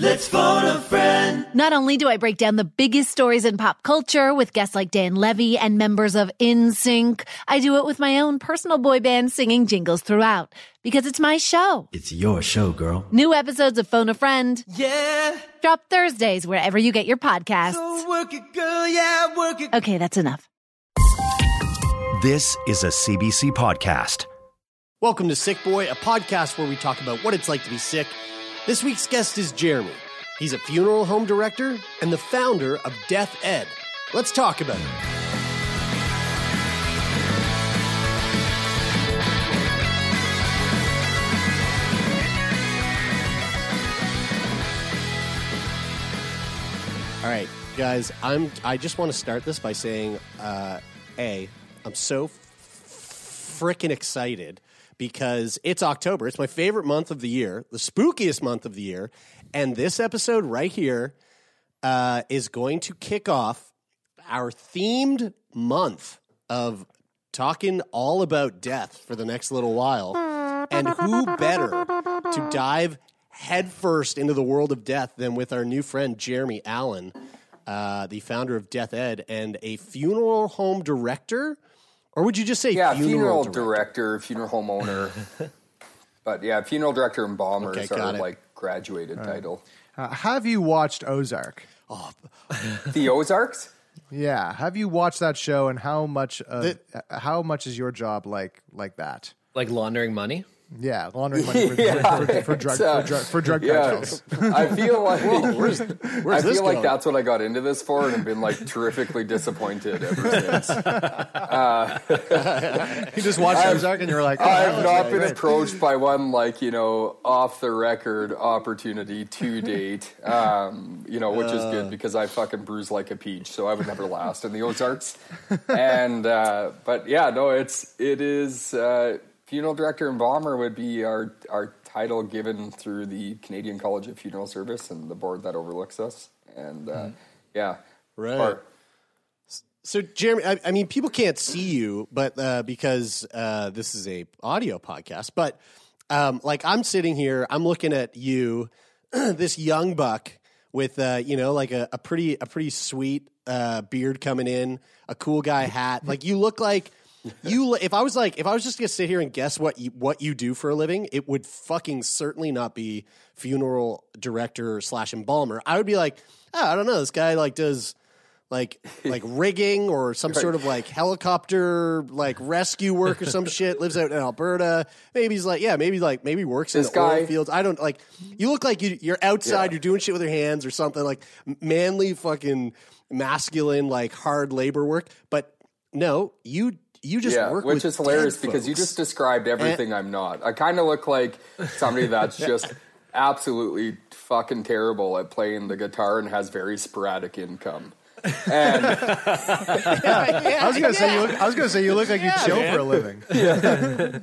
let's phone a friend. Not only do I break down the biggest stories in pop culture with guests like Dan Levy and members of NSYNC, I do it with my own personal boy band singing jingles throughout because it's my show. It's your show, girl. New episodes of Phone a Friend Yeah. drop Thursdays wherever you get your podcasts. So work it, girl. Yeah, work it. Okay, that's enough. This is a CBC podcast. Welcome to Sick Boy, a podcast where we talk about what it's like to be sick. This week's guest is Jeremy. He's a funeral home director and the founder of Death Ed. Let's talk about it. All right, guys, I'm I just want to start this by saying uh A, I'm so freaking excited because it's October. It's my favorite month of the year, the spookiest month of the year. And this episode right here uh, is going to kick off our themed month of talking all about death for the next little while. And who better to dive headfirst into the world of death than with our new friend, Jeremy Allen, uh, the founder of Death Ed and a funeral home director? Or would you just say Yeah, funeral, funeral, director? director, funeral home owner. but yeah, funeral director and embalmers Okay, are it. like graduated title. Uh, have you watched Ozark? The Ozarks? Yeah, have you watched that show and how much of, uh, how much is your job like like that? like laundering money. Yeah, laundering money for, Yeah, for, for, drug it's, uh, for drug for drug Yeah, cartels. I feel like where's I this feel like that's what I got into this for, and I've been like terrifically disappointed ever since. You just watched Ozark and you're like, oh, I've not really been great. approached by one like you know off the record opportunity to date, um, you know, which is Uh. good because I fucking bruise like a peach, so I would never last in the Ozarks. And uh, but yeah, no, it's it is uh, funeral director and embalmer would be our our title given through the Canadian College of Funeral Service and the board that overlooks us. And uh, yeah, Right. Or- So, Jeremy, I, I mean, people can't see you, but uh, because uh, this is a audio podcast, but um, like I'm sitting here, I'm looking at you, this young buck with uh, you know like a, a pretty a pretty sweet uh, beard coming in, a cool guy hat. Like you look like you. If I was like, if I was just gonna sit here and guess what you what you do for a living, it would fucking certainly not be funeral director slash embalmer. I would be like, oh, I don't know, this guy like does like like rigging or some sort of like helicopter like rescue work or some shit. Lives out in Alberta. Maybe he's like yeah, maybe like maybe works in This the oil fields. I don't like. You look like you, you're outside. Yeah. You're doing shit with your hands or something like manly fucking masculine like hard labor work. But no, you you just yeah, work which with is hilarious dead because you just described everything I'm not. I kind of look like somebody that's just absolutely fucking terrible at playing the guitar and has very sporadic income. And I was gonna say you look, I was gonna say you look like you chill for a living. and, uh,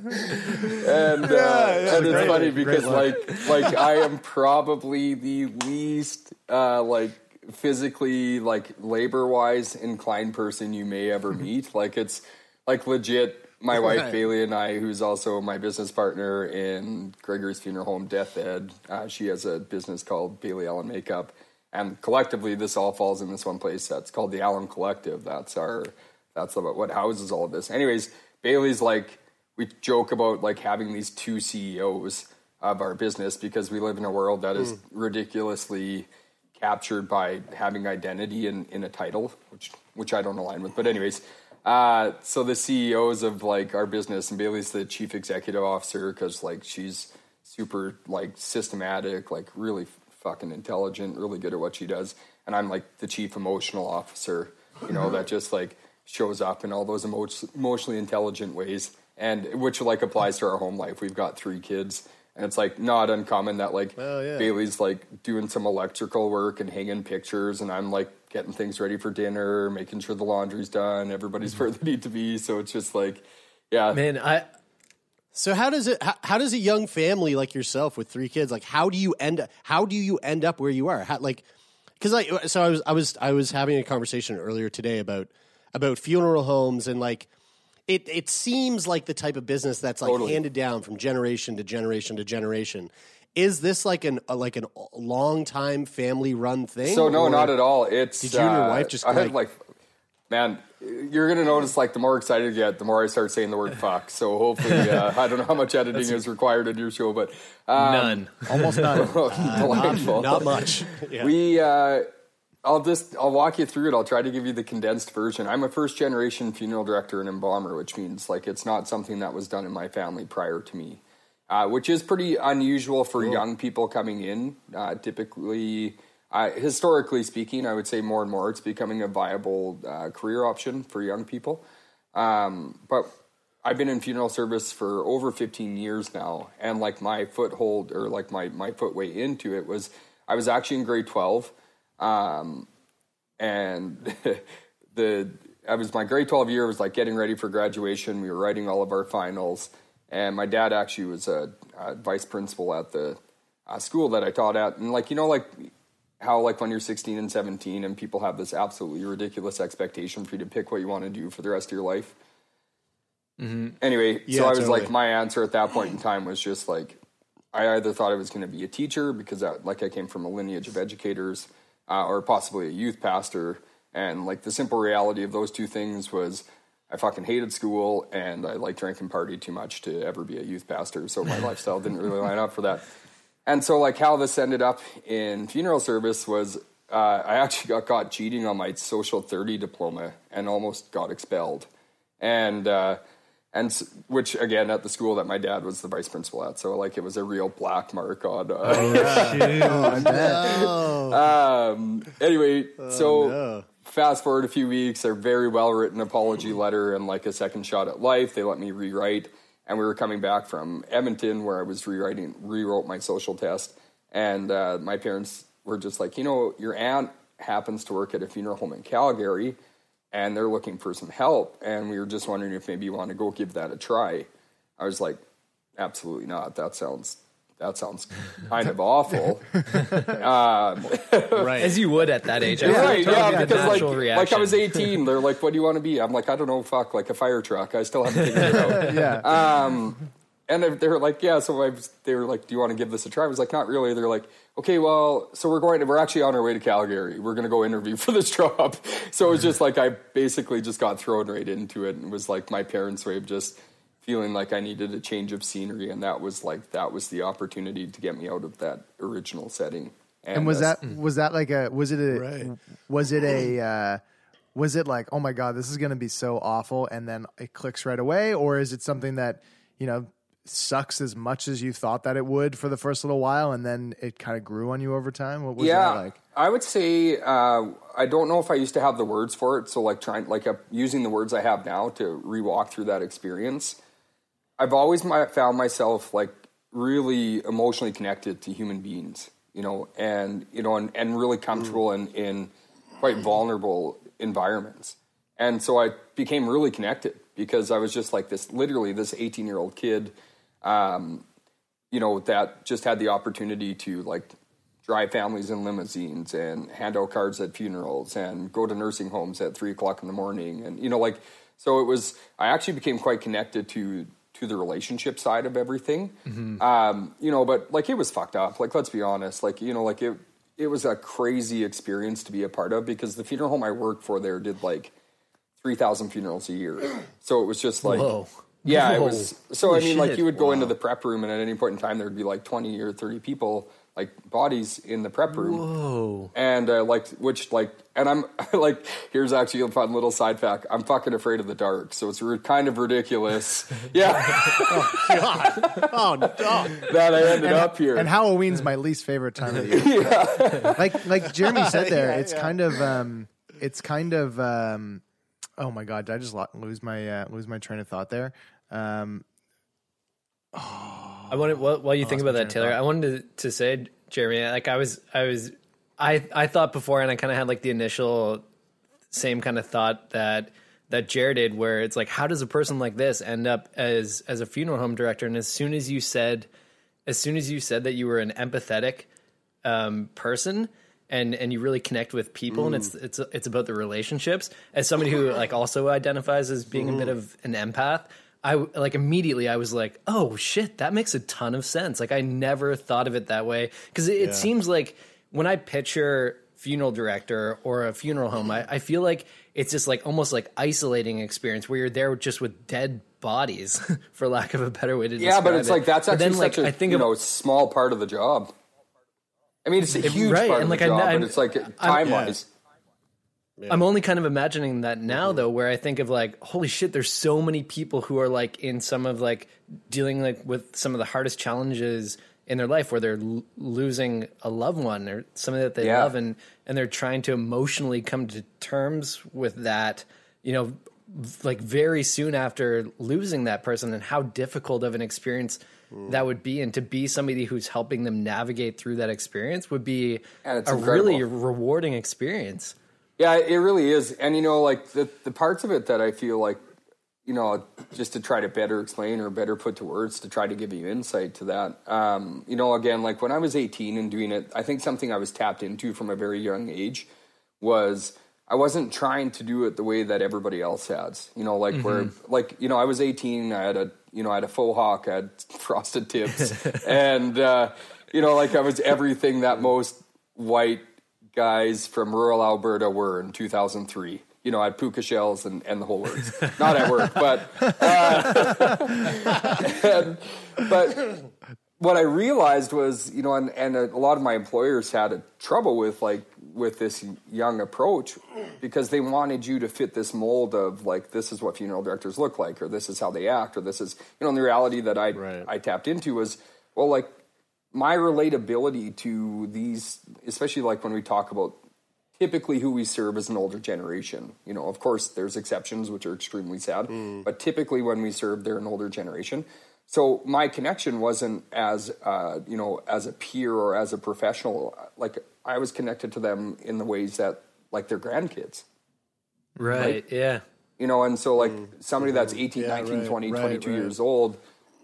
and it's great- funny great because like like I am probably the least uh, like physically like labor wise inclined person you may ever meet. Like it's like legit. My wife Right. Bailey and I, who's also my business partner in Gregory's Funeral Home Death Ed, uh, she has a business called Bailey Allen Makeup, and collectively this all falls in this one place. That's called the Allen Collective. That's our that's about what houses all of this. Anyways, Bailey's like we joke about like having these two CEOs of our business because we live in a world that is ridiculously captured by having identity in, in a title, which which I don't align with. But anyways, uh, so the CEOs of like our business and Bailey's the chief executive officer because like she's super like systematic, like really fucking intelligent, really good at what she does, and I'm like the chief emotional officer, you know, that just like shows up in all those emo- emotionally intelligent ways, and which like applies to our home life. We've got three kids. And it's like not uncommon that like Bailey's like doing some electrical work and hanging pictures, and I'm like getting things ready for dinner, making sure the laundry's done, everybody's mm-hmm. where they need to be. So it's just like, yeah, Man, I So how does it? How, how does a young family like yourself with three kids like? How do you end? How do you end up where you are? How, like, because I so I was I was I was having a conversation earlier today about about funeral homes and like it it seems like the type of business that's like Totally. handed down from generation to generation to generation. Is this like an a, like an long time family run thing? So no, not at all. It's Did you and your uh, wife just I had like- like, man, you're gonna notice like the more excited you get, the more I start saying the word fuck. So hopefully, uh, I don't know how much editing is required in your show, but um, None. Almost none. delightful. Not much. Yeah. We, uh, I'll just, I'll walk you through it. I'll try to give you the condensed version. I'm a first generation funeral director and embalmer, which means like it's not something that was done in my family prior to me, uh, which is pretty unusual for young people coming in. Uh, typically, uh, historically speaking, I would say more and more it's becoming a viable uh, career option for young people. Um, but I've been in funeral service for over 15 years now, and like my foothold or like my my footway into it was I was actually in grade 12, um, and the I was my grade 12 year was like getting ready for graduation. We were writing all of our finals, and my dad actually was a, a vice principal at the uh, school that I taught at, and like you know like how like when you're 16 and 17 and people have this absolutely ridiculous expectation for you to pick what you want to do for the rest of your life anyway, Yeah, so I was totally. like, my answer at that point in time was just like, I either thought I was going to be a teacher because I, like I came from a lineage of educators, uh, or possibly a youth pastor. And like the simple reality of those two things was, I fucking hated school and I like drank and partied too much to ever be a youth pastor. So my lifestyle didn't really line up for that. And so like how this ended up in funeral service was uh, I actually got caught cheating on my social 30 diploma and almost got expelled. And uh, and which again at the school that my dad was the vice principal at, so like it was a real black mark on. Uh, um, anyway, so fast forward a few weeks, a very well written apology letter and like a second shot at life. They let me rewrite, and we were coming back from Edmonton where I was rewriting, rewrote my social test, and uh, my parents were just like, you know, your aunt happens to work at a funeral home in Calgary, and they're looking for some help, and we were just wondering if maybe you want to go give that a try. I was like, absolutely not. That sounds that sounds kind of awful. Um, right. As you would at that age. I Right, totally yeah, because like, reaction. like I was 18. They're like, "What do you want to be?" I'm like, "I don't know, fuck, like a fire truck." I still haven't figured it out. yeah. Um, And they- they were like, "Yeah." So I was, they were like, "Do you want to give this a try?" I was like, "Not really." They're like, "Okay, well, so we're going. To, we're actually on our way to Calgary. We're going to go interview for this job." So it was just like I basically just got thrown right into it, and it was like my parents' way of just feeling like I needed a change of scenery, and that was like that was the opportunity to get me out of that original setting. And was uh, that was that like a was it a Right. was it a uh, was it like oh my god this is going to be so awful and then it clicks right away or is it something that you know sucks as much as you thought that it would for the first little while and then it kind of grew on you over time what was yeah, that like I would say uh, I don't know if I used to have the words for it. So like trying like using the words I have now to rewalk through that experience. I've always my, found myself like really emotionally connected to human beings, you know, and you know, and, and really comfortable in in quite vulnerable environments. And so I became really connected because I was just like this, literally this 18 year old kid, um, you know, that just had the opportunity to like drive families in limousines and hand out cards at funerals and go to nursing homes at three o'clock in the morning. And, you know, like, so it was, I actually became quite connected to, to the relationship side of everything. Um, you know, but like it was fucked up. Like, let's be honest. Like, you know, like it, it was a crazy experience to be a part of because the funeral home I worked for there did like 3,000 funerals a year. So it was just like, Whoa. Yeah, it was. So Holy I mean, like you would go into the prep room, and at any point in time, there'd be like twenty or thirty people, like bodies in the prep room. Whoa. And uh, like, which like, and I'm like, here's actually a fun little side fact. I'm fucking afraid of the dark, so it's ri- kind of ridiculous. yeah, Oh, god. Oh no. that I ended up here. and Halloween's my least favorite time of the year. Like like Jeremy said there, it's kind of um it's kind of um oh my god, did I just lo- lose my uh, lose my train of thought there? Um I wanted while, while you think about that, Taylor. thought. I wanted to, to say, Jeremy, like I was, I was, I, I thought before, and I kind of had like the initial same kind of thought that that Jared did, where it's like, how does a person like this end up as as a funeral home director? And as soon as you said, as soon as you said that you were an empathetic um, person, and and you really connect with people and it's it's it's about the relationships as somebody who like also identifies as being a bit of an empath I like immediately I was like, "Oh shit, that makes a ton of sense." Like I never thought of it that way because it, it seems like when I picture funeral director or a funeral home, I, I feel like it's just like almost like isolating experience where you're there just with dead bodies, for lack of a better way to describe it. Yeah, but it's it. like that's actually then, like, such a I think you of know small part of the job. I mean, it's a huge right, part and, of like, the I job, kn- but it's like time wise. I'm only kind of imagining that now though, where I think of like, holy shit, there's so many people who are like in some of like dealing like with some of the hardest challenges in their life where they're l- losing a loved one or something that they Yeah. love and and they're trying to emotionally come to terms with that, you know, like very soon after losing that person and how difficult of an experience that would be. And to be somebody who's helping them navigate through that experience would be a really rewarding experience. Yeah, it really is. And you know, like the the parts of it that I feel like, you know, just to try to better explain or better put to words to try to give you insight to that. Um, you know, again, like when I was 18 and doing it, I think something I was tapped into from a very young age was I wasn't trying to do it the way that everybody else has. You know, like where like, you know, I was 18, I had a you know, I had a faux hawk, I had frosted tips, and uh, you know, like I was everything that most white guys from rural Alberta were in 2003. You know, I had puka shells and, and the whole works. Not at work, but uh, and- but what I realized was, you know, and, and a, a lot of my employers had a trouble with like with this young approach because they wanted you to fit this mold of like this is what funeral directors look like, or this is how they act, or this is you know. And the reality that I Right. I tapped into was well, like my relatability to these, especially like when we talk about typically who we serve as an older generation. You know, of course, there's exceptions which are extremely sad, but typically when we serve, they're an older generation. So my connection wasn't as uh, you know as a peer or as a professional. Like I was connected to them in the ways that like their grandkids. Right. Yeah. You know, and so like somebody that's 18, Yeah, 19, right, 20, right, 22 right. years old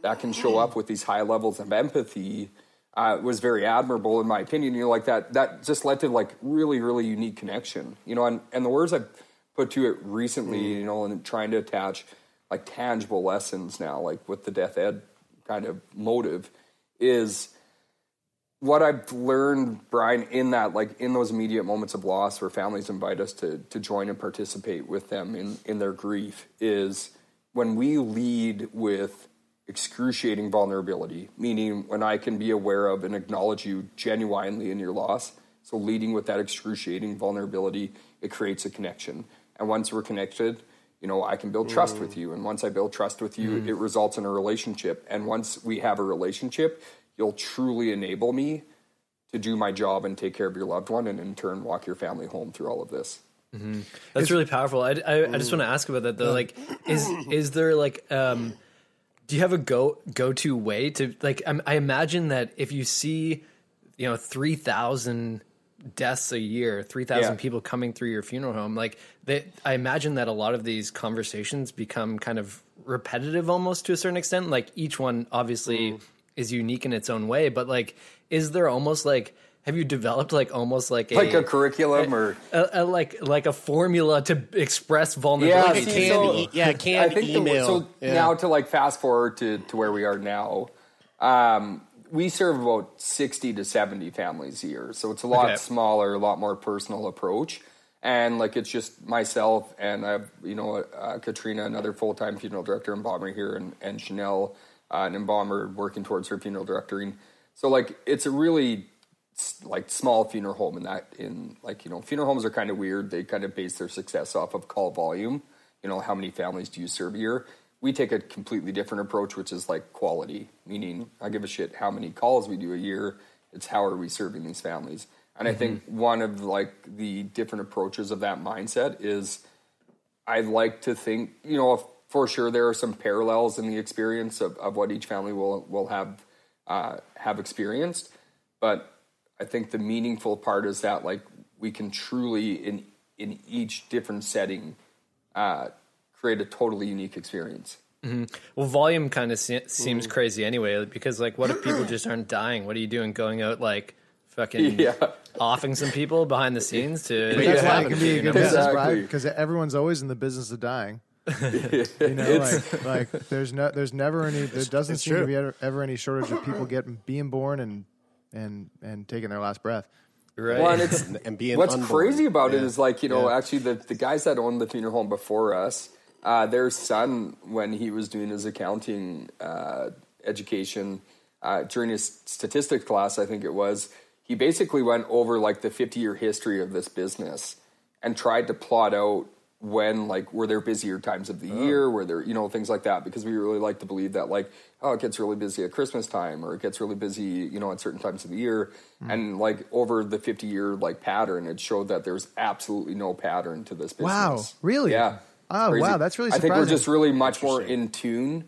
that can show up with these high levels of empathy uh, was very admirable in my opinion. You know, like that that just led to like really, really unique connection. You know, and, and the words I put to it recently, Mm. you know, and trying to attach like tangible lessons now, like with the death ed kind of motive, is what I've learned, Brian, in that, like in those immediate moments of loss where families invite us to to join and participate with them in in their grief, is when we lead with excruciating vulnerability, meaning when I can be aware of and acknowledge you genuinely in your loss. So leading with that excruciating vulnerability, it creates a connection. And once we're connected, you know, I can build trust with mm. you. And once I build trust with you, mm. it results in a relationship. And once we have a relationship, you'll truly enable me to do my job and take care of your loved one and in turn walk your family home through all of this. Mm-hmm. That's really powerful. I, I, I just want to ask about that though. Like, is is there like, um, do you have a go go to way to like? I'm, I imagine that if you see, you know, three thousand deaths a year, three thousand Yeah. people coming through your funeral home, like they, I imagine that a lot of these conversations become kind of repetitive almost to a certain extent. Like each one obviously mm. is unique in its own way, but like, is there almost like have you developed like almost like a Like a curriculum or a, a, like like a formula to express vulnerability. Like a see, so- e- yeah, I canned think the- email. so Yeah. now to like fast forward to, to where we are now, um, we serve about sixty to seventy families a year. So it's a lot Okay. smaller, a lot more personal approach. And like it's just myself and I have you know uh, Katrina, another full time funeral director embalmer here, and and Chanel, uh, an embalmer working towards her funeral directoring. So like it's a really s- like small funeral home and that in like you know funeral homes are kind of weird. They kind of base their success off of call volume. You know how many families do you serve a year? We take a completely different approach, which is like quality, meaning I give a shit how many calls we do a year. It's how are we serving these families? And I think one of like the different approaches of that mindset is I like to think, you know, for sure there are some parallels in the experience of, of what each family will will have uh, have experienced, but I think the meaningful part is that like we can truly in in each different setting uh, create a totally unique experience. Well, volume kind of se- seems crazy anyway, because like, what if people just aren't dying? What are you doing going out like fucking Yeah. offing some people behind the scenes to. But that's Yeah. why it can be a You know? good business, Exactly. right? Because everyone's always in the business of dying. You know, like, like there's no, there's never any, there doesn't it's seem to be ever, ever any shortage of people getting being born and and and taking their last breath. Right. Well, and it's and being what's unborn. crazy about it Yeah. is like you know Yeah. actually the the guys that owned the funeral home before us, uh, their son when he was doing his accounting uh, education uh, during his statistics class, I think it was, he basically went over like the fifty year history of this business and tried to plot out when like were there busier times of the year? Were there you know things like that? Because we really like to believe that like oh it gets really busy at christmas time or it gets really busy you know at certain times of the year. And like over the 50 year like pattern it showed that there's absolutely no pattern to this business. Wow, really? yeah. Oh, Crazy. wow, that's really i think we're just really much more in tune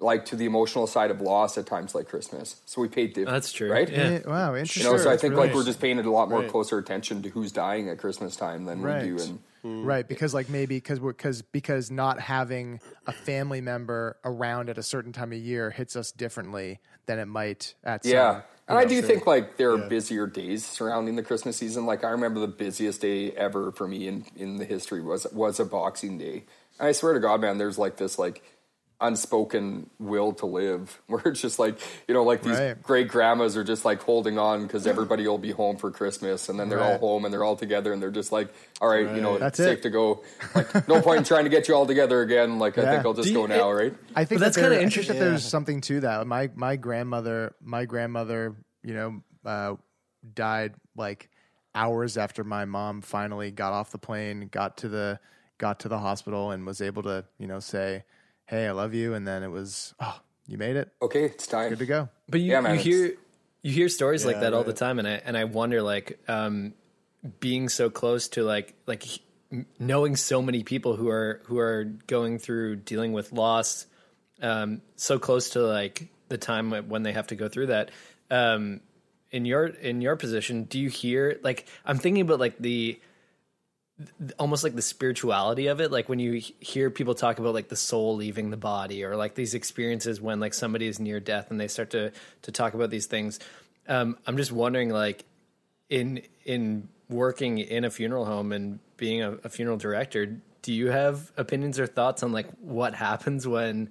like to the emotional side of loss at times like christmas. So we paid div- That's true. right? Yeah. Eh, Wow, you interesting. know, so I think really like we're just paying a lot more Right. closer attention to who's dying at Christmas time than Right. we do in Right, because like maybe because we're because because not having a family member around at a certain time of year hits us differently than it might at some, Yeah. you And I know, do sure. think like there are busier days surrounding the Christmas season. Like I remember the busiest day ever for me in, in the history was was a boxing day. And I swear to God, man, there's like this like unspoken will to live where it's just like, you know, like these Right. great grandmas are just like holding on because everybody will be home for Christmas and then they're all home and they're all together and they're just like, all right, you know, That's it's safe to go. Like no point in trying to get you all together again. Like I think I'll just Do go you- now, right? I think But that's that kinda I think interesting. that there's something to that. My my grandmother, my grandmother, you know, uh, died like hours after my mom finally got off the plane, got to the got to the hospital, and was able to, you know, say, "Hey, I love you," and then it was, "Oh, you made it. Okay, it's time. Good to go." But you, Yeah, man, you hear you hear stories like that all the time, and I and I wonder like um, being so close to like like knowing so many people who are who are going through dealing with loss, um, so close to like the time when they have to go through that. Um, in your in your position, do you hear like I'm thinking about like the almost like the spirituality of it like when you hear people talk about like the soul leaving the body or like these experiences when like somebody is near death and they start to to talk about these things um i'm just wondering like in in working in a funeral home and being a, a funeral director do you have opinions or thoughts on like what happens when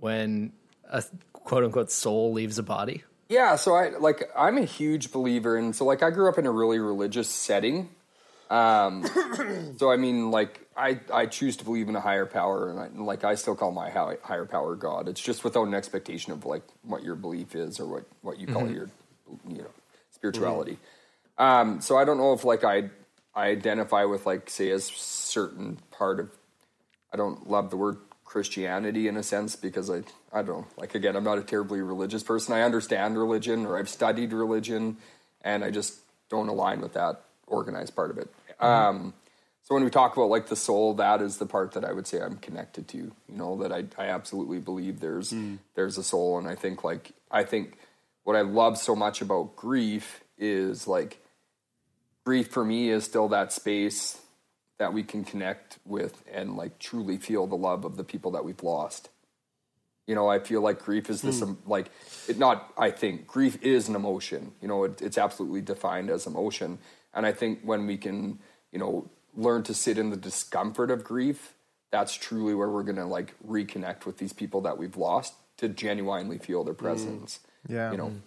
when a quote unquote soul leaves a body Yeah, so I like I'm a huge believer and so like I grew up in a really religious setting. Um so I mean like I I choose to believe in a higher power and I, like I still call my hi- higher power God. It's just without an expectation of like what your belief is or what what you call your you know spirituality. Um so I don't know if like I I identify with like say a certain part of I don't love the word Christianity in a sense because I I don't know. Like again, I'm not a terribly religious person. I understand religion or I've studied religion, and I just don't align with that organized part of it. Um, so when we talk about like the soul, that is the part that I would say I'm connected to. You know that I I absolutely believe there's there's a soul, and I think like I think what I love so much about grief is like grief for me is still that space that we can connect with and like truly feel the love of the people that we've lost. You know, I feel like grief is this um, like it not. I think grief is an emotion. You know, it, it's absolutely defined as emotion, and I think when we can, you know, learn to sit in the discomfort of grief, that's truly where we're gonna like reconnect with these people that we've lost to genuinely feel their mm. presence. Yeah. you know. Mm.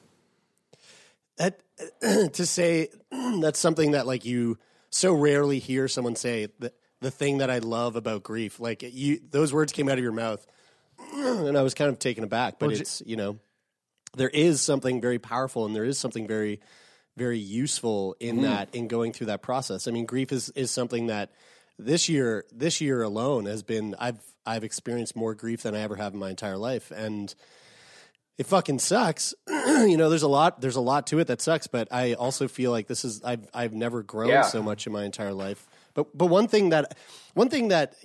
that to say that's something that like you so rarely hear someone say the, the thing that I love about grief like you those words came out of your mouth and I was kind of taken aback but Well, it's you know there is something very powerful and there is something very very useful in mm-hmm. that in going through that process I mean grief is is something that this year this year alone has been I've I've experienced more grief than I ever have in my entire life and it fucking sucks. you know, there's a lot there's a lot to it that sucks, but I also feel like this is I've I've never grown Yeah. so much in my entire life. But but one thing that one thing that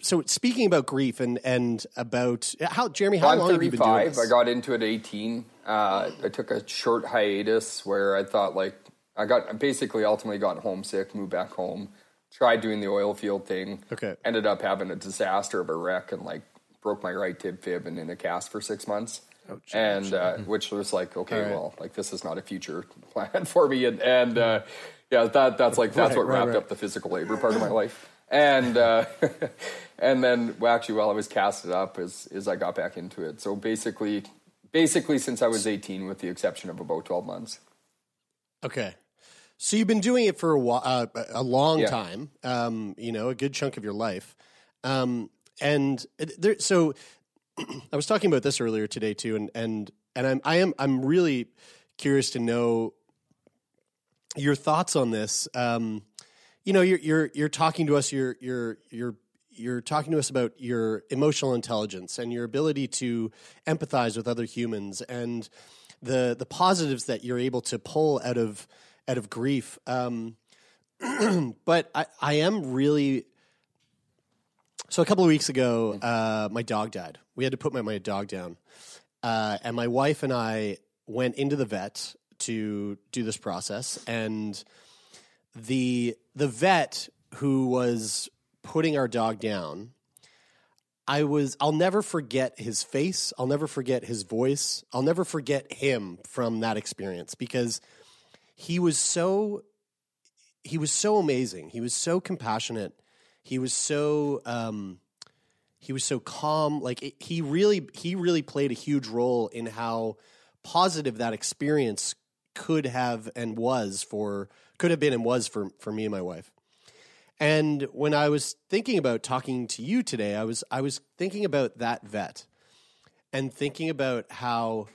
so speaking about grief and and about how Jeremy, how long have you been doing 35. this? I got into it at 18. Uh, I took a short hiatus where I thought like I got basically ultimately got homesick, moved back home, tried doing the oil field thing. Okay. Ended up having a disaster of a wreck and like broke my right tib fib and in a cast for six months. Oh, and uh, which was like, okay, well, like this is not a future plan for me, and and uh, yeah, that that's like that's Right, what right, wrapped right. up the physical labor part of my life, and uh, and then well, actually, while I was casted up, is is I got back into it. So basically, basically, since I was eighteen, with the exception of about twelve months. Okay. So you've been doing it for a while, uh, a long Yeah. time. Um, you know, a good chunk of your life. Um, and there, so I was talking about this earlier today too, and and and I'm I am I'm really curious to know your thoughts on this. Um, you know, you're you're you're talking to us. You're you're you're you're talking to us about your emotional intelligence and your ability to empathize with other humans and the the positives that you're able to pull out of out of grief. Um, but I, I am really so a couple of weeks ago, uh, my dog died. We had to put my, my dog down, uh, and my wife and I went into the vet to do this process. And the the vet who was putting our dog down, I was I'll never forget his face. I'll never forget his voice. I'll never forget him from that experience because he was so he was so amazing. He was so compassionate. He was so um, he was so calm. Like it, he really he really played a huge role in how positive that experience could have and was for could have been and was for for me and my wife. And when I was thinking about talking to you today, I was I was thinking about that vet and thinking about how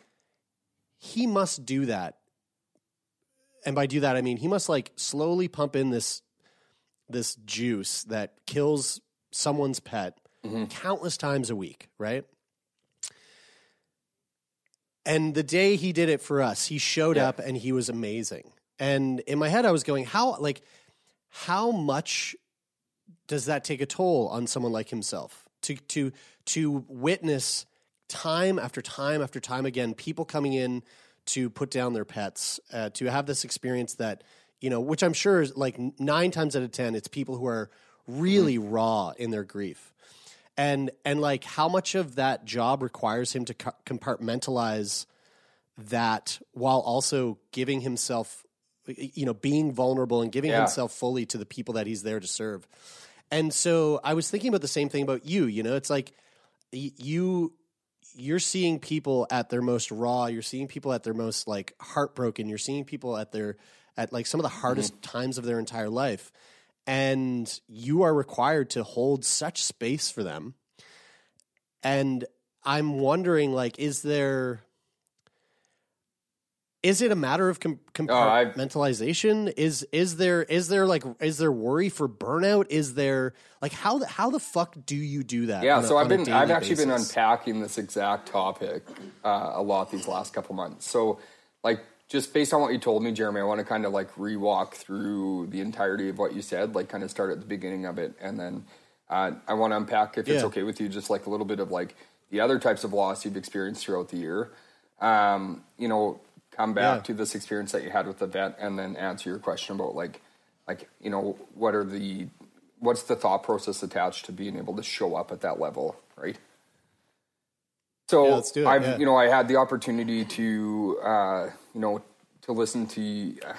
he must do that. And by do that I mean he must like slowly pump in this this juice that kills someone's pet mm-hmm. countless times a week, right? And the day he did it for us, he showed Yeah. up and he was amazing. And in my head I was going, how like how much does that take a toll on someone like himself? To to to witness time after time after time again people coming in to put down their pets uh, to have this experience that you know which i'm sure is like nine times out of ten it's people who are really raw in their grief. And and like how much of that job requires him to co- compartmentalize that while also giving himself you know being vulnerable and giving Yeah. himself fully to the people that he's there to serve. And so i was thinking about the same thing about you you know? It's like you you're seeing people at their most raw you're seeing people at their most like heartbroken you're seeing people at their at like some of the mm-hmm. hardest times of their entire life. And you are required to hold such space for them. And i'm wondering like is there is it a matter of com- Oh, compartmentalization is is there is there like is there worry for burnout is there like how the, how the fuck do you do that Yeah, so I've been I've actually been unpacking this exact topic uh, a lot these last couple months. So like just based on what you told me, Jeremy, I want to kind of like rewalk through the entirety of what you said, like kind of start at the beginning of it, and then uh, I want to unpack if it's Yeah. okay with you, just like a little bit of like the other types of loss you've experienced throughout the year. Um, you know, come back Yeah. to this experience that you had with the vet, and then answer your question about like like you know what are the what's the thought process attached to being able to show up at that level, right? So Yeah, let's do it, I've yeah. you know I had the opportunity to uh, you know to listen to uh,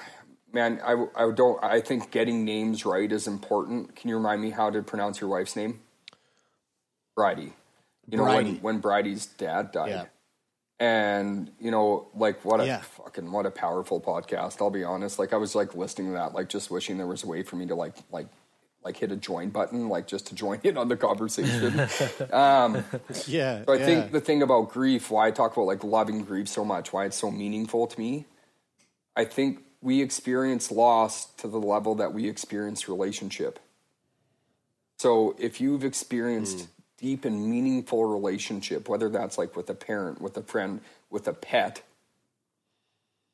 man I I don't I think getting names right is important. Can you remind me how to pronounce your wife's name? Bridie. You know when Bridie. when Bridie's dad died. And you know, like what a Yeah. fucking what a powerful podcast. I'll be honest. Like I was like listening to that, like just wishing there was a way for me to like like like hit a join button, like just to join in on the conversation. Um, yeah So I yeah. think the thing about grief, why I talk about like loving grief so much, why it's so meaningful to me, I think we experience loss to the level that we experience relationship. So if you've experienced hmm. Deep and meaningful relationship, whether that's like with a parent, with a friend, with a pet,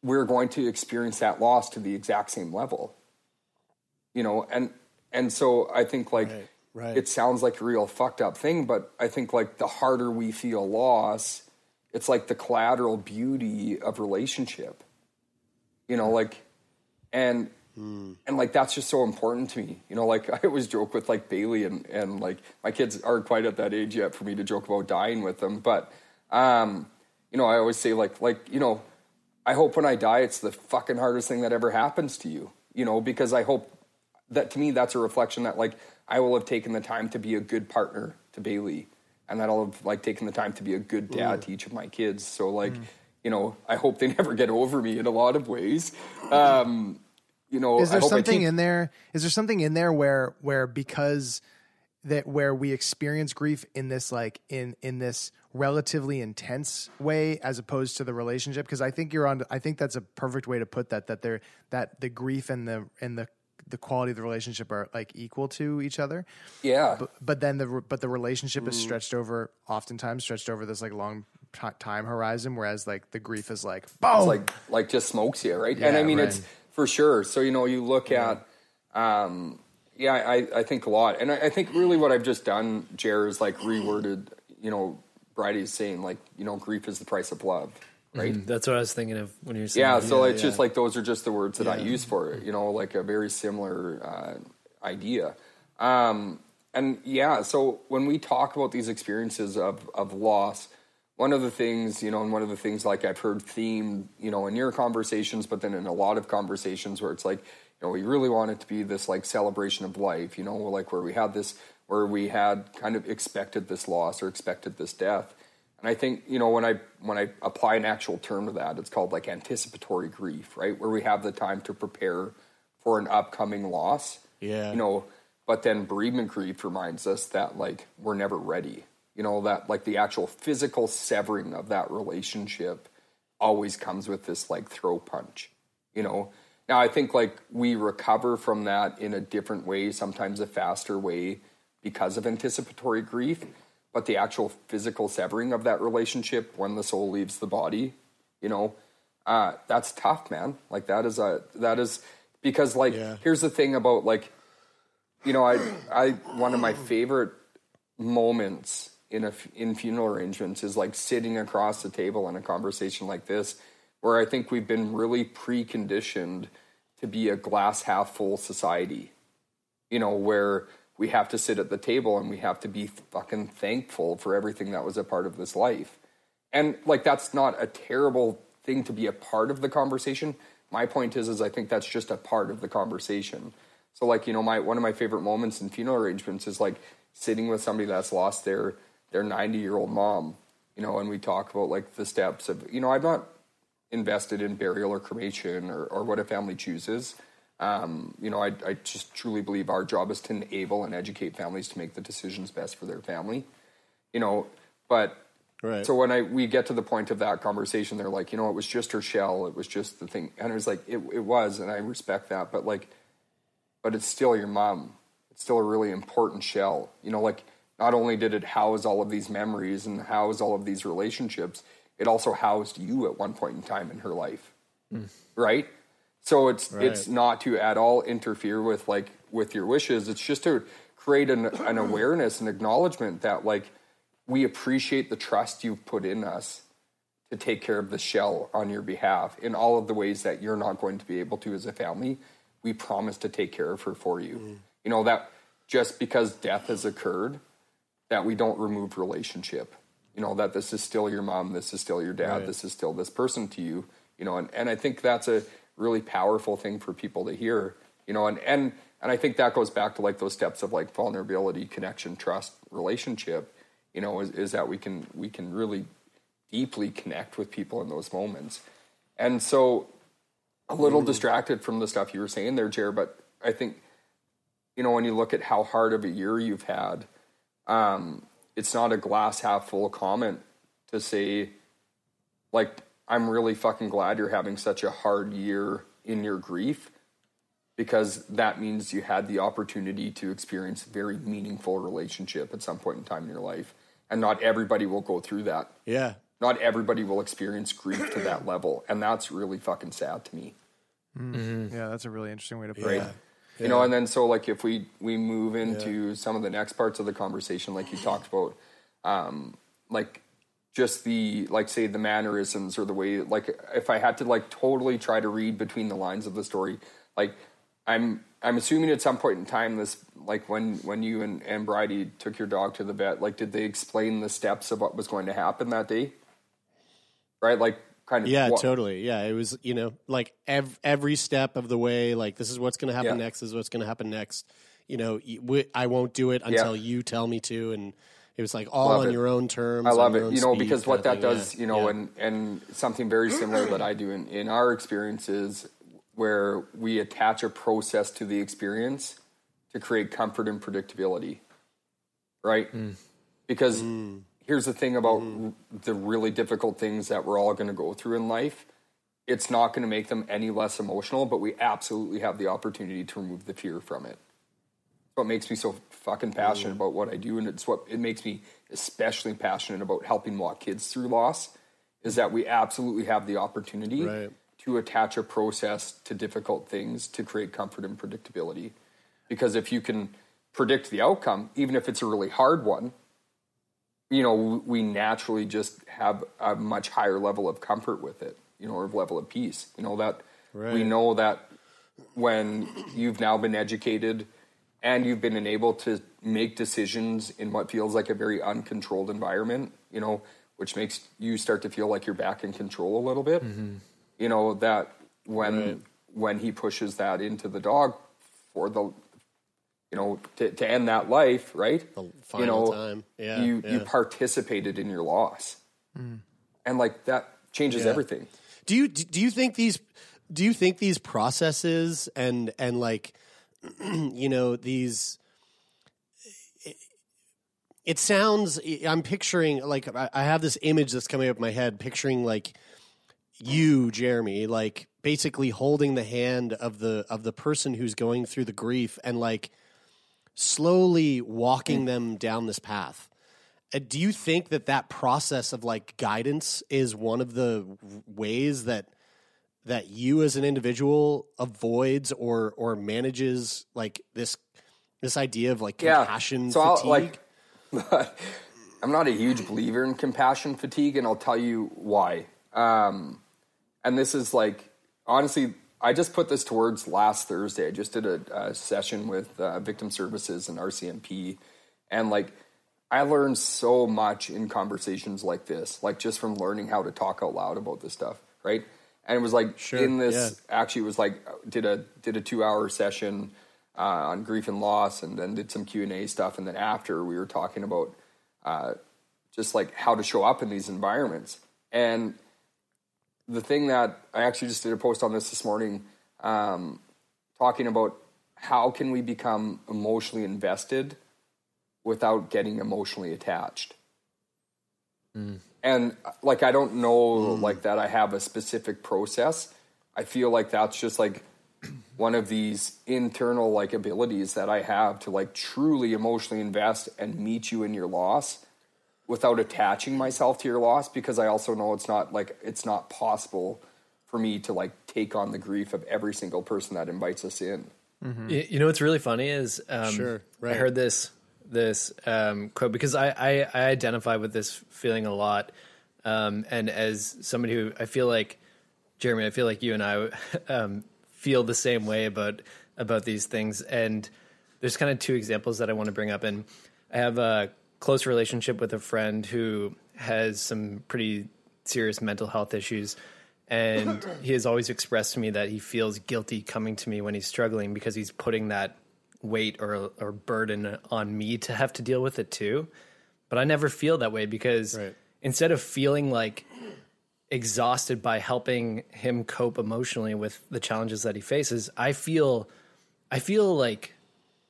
we're going to experience that loss to the exact same level. You know, and and so I think like Right, right. it sounds like a real fucked up thing, but I think like the harder we feel loss, it's like the collateral beauty of relationship. You know, like and and like that's just so important to me. You know, like I always joke with like Bailey and and like my kids aren't quite at that age yet for me to joke about dying with them, but um you know, I always say like like you know, I hope when I die, it's the fucking hardest thing that ever happens to you. You know, because I hope that to me that's a reflection that like I will have taken the time to be a good partner to Bailey, and that I'll have like taken the time to be a good dad to each of my kids. So like, you know, I hope they never get over me in a lot of ways. Um, you know, Is I there something in there? Is there something in there where where because that where we experience grief in this like in in this relatively intense way as opposed to the relationship? Because I think you're on. I think that's a perfect way to put that. That there that the grief and the and the the quality of the relationship are like equal to each other. yeah, But, but then the but the relationship Mm. is stretched over oftentimes stretched over this like long ti time horizon, whereas like the grief is like boom. it's like like just smokes you, right? and I mean, right. it's for sure. So you know, you look at, um, yeah, I, I think a lot, and I, I think really what I've just done, Jer, is like reworded. You know, Bridie's saying like, you know, grief is the price of love, right? That's what I was thinking of when you were saying. Yeah, so it's just like those are just the words that I use for it. You know, like a very similar uh, idea. Um, and yeah, so when we talk about these experiences of of loss, one of the things you know, and one of the things like I've heard themed, you know, in your conversations, but then in a lot of conversations where it's like, you know, we really want it to be this like celebration of life. You know, like where we had this, where we had kind of expected this loss or expected this death. And I think you know when I when I apply an actual term to that, it's called like anticipatory grief, right? Where we have the time to prepare for an upcoming loss. Yeah. You know, but then bereavement grief reminds us that like we're never ready. You know that like the actual physical severing of that relationship always comes with this like throw punch. You know. Now I think like we recover from that in a different way, sometimes a faster way because of anticipatory grief but the actual physical severing of that relationship when the soul leaves the body, you know, uh, that's tough, man. Like that is a that is because like Yeah. here's the thing about like, you know, I I one of my favorite moments in a in funeral arrangements is like sitting across the table in a conversation like this, where I think we've been really preconditioned to be a glass half full society you know, where we have to sit at the table and we have to be fucking thankful for everything that was a part of this life. And like that's not a terrible thing to be a part of the conversation. My point is is I think that's just a part of the conversation. So like, you know, my one of my favorite moments in funeral arrangements is like sitting with somebody that's lost their their 90-year-old mom, you know, and we talk about like the steps of, you know, I'm not invested in burial or cremation or, or what a family chooses. Um, you know, I, I just truly believe our job is to enable and educate families to make the decisions best for their family. You know, but Right. so when I we get to the point of that conversation, they're like, you know, it was just her shell. It was just the thing, and it was like it, it was, and I respect that, but like, but it's still your mom. It's still a really important shell. You know, like not only did it house all of these memories and house all of these relationships, it also housed you at one point in time in her life, hmm. right? So it's it's not to at all interfere with like with your wishes. It's just to create an, an awareness and acknowledgement that like we appreciate the trust you've put in us to take care of the shell on your behalf in all of the ways that you're not going to be able to as a family. We promise to take care of her for you. Hmm. You know that just because death has occurred, that we don't remove relationship. You know that this is still your mom, this is still your dad, this is still this person to you. You know, and, and I think that's a really powerful thing for people to hear. You know, and and and I think that goes back to like those steps of like vulnerability, connection, trust, relationship. You know, is, is that we can we can really deeply connect with people in those moments. And so a little mm-hmm. distracted from the stuff you were saying there, Jer, but I think, you know, when you look at how hard of a year you've had, um, it's not a glass half full comment to say, like, I'm really fucking glad you're having such a hard year in your grief because that means you had the opportunity to experience a very meaningful relationship at some point in time in your life. And not everybody will go through that Yeah. not everybody will experience grief to that level and that's really fucking sad to me yeah, that's a really interesting way to put right it. You know and then so like if we we move into some of the next parts of the conversation like you talked about um like just the like say the mannerisms or the way like if i had to like totally try to read between the lines of the story like i'm i'm assuming at some point in time this like when when you and and bridie took your dog to the vet like did they explain the steps of what was going to happen that day? Right? Like kind of Yeah, what- totally. Yeah, it was you know like ev- every step of the way. Like this is what's going to happen Yeah. next. This is what's going to happen next. You know, y- I won't do it until you tell me to, and it was like all Love on it. your own terms. I love it, you know, because what that does, Yeah. you know, Yeah. and and something very similar that I do in in our experiences, where we attach a process to the experience to create comfort and predictability, right? Mm. Because mm. Here's the thing about r- the really difficult things that we're all going to go through in life. It's not going to make them any less emotional, but we absolutely have the opportunity to remove the fear from it it's what makes me so fucking passionate mm-hmm. about what I do, and it's what it makes me especially passionate about helping walk kids through loss. Is that we absolutely have the opportunity Right. to attach a process to difficult things to create comfort and predictability. Because if you can predict the outcome, even if it's a really hard one, you know, we naturally just have a much higher level of comfort with it, you know, or level of peace. You know, that we know that when you've now been educated and you've been enabled to make decisions in what feels like a very uncontrolled environment, you know, which makes you start to feel like you're back in control a little bit. Mm-hmm. You know, that when when he pushes that into the dog for the you know, to, to end that life, right? you final know, time. Yeah, you you participated in your loss, mm. and like that changes Yeah. everything. Do you do you think these do you think these processes and and like you know these it sounds I'm picturing like I I have this image that's coming up in my head picturing like you Jeremy like basically holding the hand of the of the person who's going through the grief and like slowly walking them down this path. Uh, do you think that that process of like guidance is one of the w- ways that that you as an individual avoids or or manages like this this idea of like compassion so I'll, fatigue? like i'm not a huge believer in compassion fatigue and i'll tell you why um, and this is like honestly i just put this towards last thursday. I just did a, a session with uh, victim services and rcmp and like i learned so much in conversations like this like just from learning how to talk out loud about this stuff right? And it was like Sure, in this actually it was like did a did a two hour session uh, on grief and loss and then did some q&a stuff. And then after we were talking about uh, just like how to show up in these environments. And the thing that i actually just did a post on this this morning um, talking about how can we become emotionally invested without getting emotionally attached. And like i don't know like that i have a specific process. I feel like that's just like one of these internal like abilities that i have to like truly emotionally invest and meet you in your loss without attaching myself to your loss because i also know it's not like it's not possible for me to like take on the grief of every single person that invites us in. You, you know what's really funny is um, Sure, I heard this this um, quote because I, I I identify with this feeling a lot, um, and as somebody who I feel like Jeremy, I feel like you and I um, feel the same way about about these things, and there's kind of two examples that I want to bring up, and I have a close relationship with a friend who has some pretty serious mental health issues and he has always expressed to me that he feels guilty coming to me when he's struggling because he's putting that weight or or burden on me to have to deal with it too. But I never feel that way because Right. instead of feeling like exhausted by helping him cope emotionally with the challenges that he faces, I feel I feel like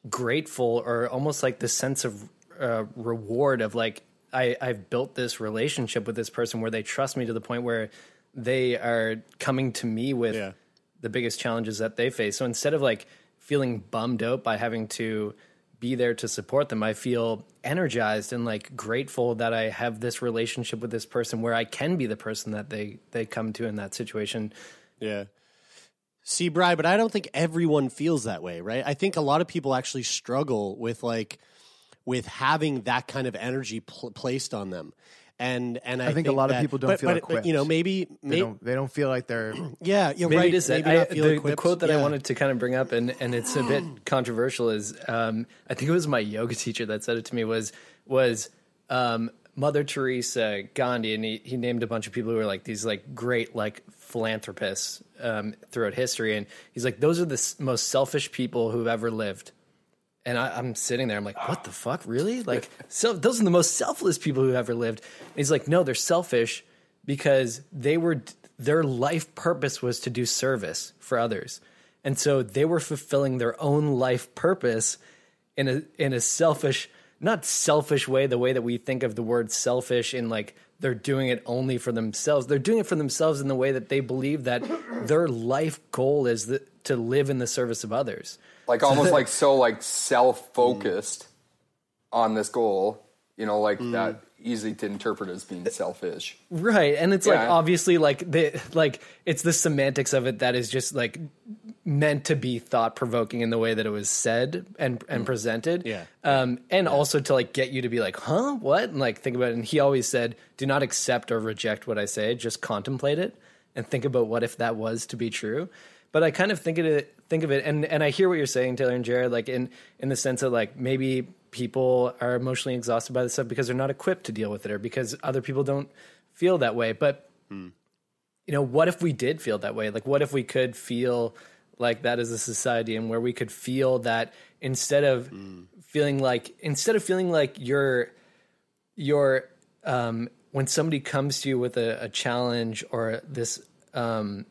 grateful or almost like the sense of uh, reward of like I, I've built this relationship with this person where they trust me to the point where they are coming to me with Yeah. the biggest challenges that they face. So instead of like feeling bummed out by having to be there to support them, I feel energized and like grateful that I have this relationship with this person where I can be the person that they they come to in that situation. Yeah. See, Bry, but I don't think everyone feels that way, right? I think a lot of people actually struggle with like with having that kind of energy pl- placed on them. And and I, think a lot of people don't but, feel but, but, you know, equipped. maybe, They maybe don't. They don't feel like they're. yeah, you're Maybe right. it is that. I, feel the, the quote that I wanted to kind of bring up, and, and it's a bit controversial, is um, I think it was my yoga teacher that said it to me was was um, Mother Teresa, Gandhi, and he, he named a bunch of people who are like these like great like philanthropists um, throughout history, and he's like those are the s- most selfish people who've ever lived. And I, I'm sitting there, I'm like, what the fuck, really? Like, so those are the most selfless people who ever lived. And he's like, no, they're selfish because they were their life purpose was to do service for others, and so they were fulfilling their own life purpose in a in a selfish, not selfish way, the way that we think of the word selfish in like they're doing it only for themselves. They're doing it for themselves in the way that they believe that their life goal is the, to live in the service of others. Like almost like so like mm. self focused on this goal, you know, like mm. that easy to interpret as being selfish. Right. And it's like obviously like the like it's the semantics of it that is just like meant to be thought provoking in the way that it was said and and mm. presented. Yeah. Um and also to like get you to be like, "Huh? What?" and like think about it. And he always said, "Do not accept or reject what I say, just contemplate it and think about what if that was to be true." But I kind of think of it think of it and and I hear what you're saying Taylor and Jared like in in the sense of like maybe people are emotionally exhausted by this stuff because they're not equipped to deal with it or because other people don't feel that way. But you know, what if we did feel that way? Like, what if we could feel like that as a society, and where we could feel that instead of feeling like instead of feeling like you're you're um, when somebody comes to you with a, a challenge or this um,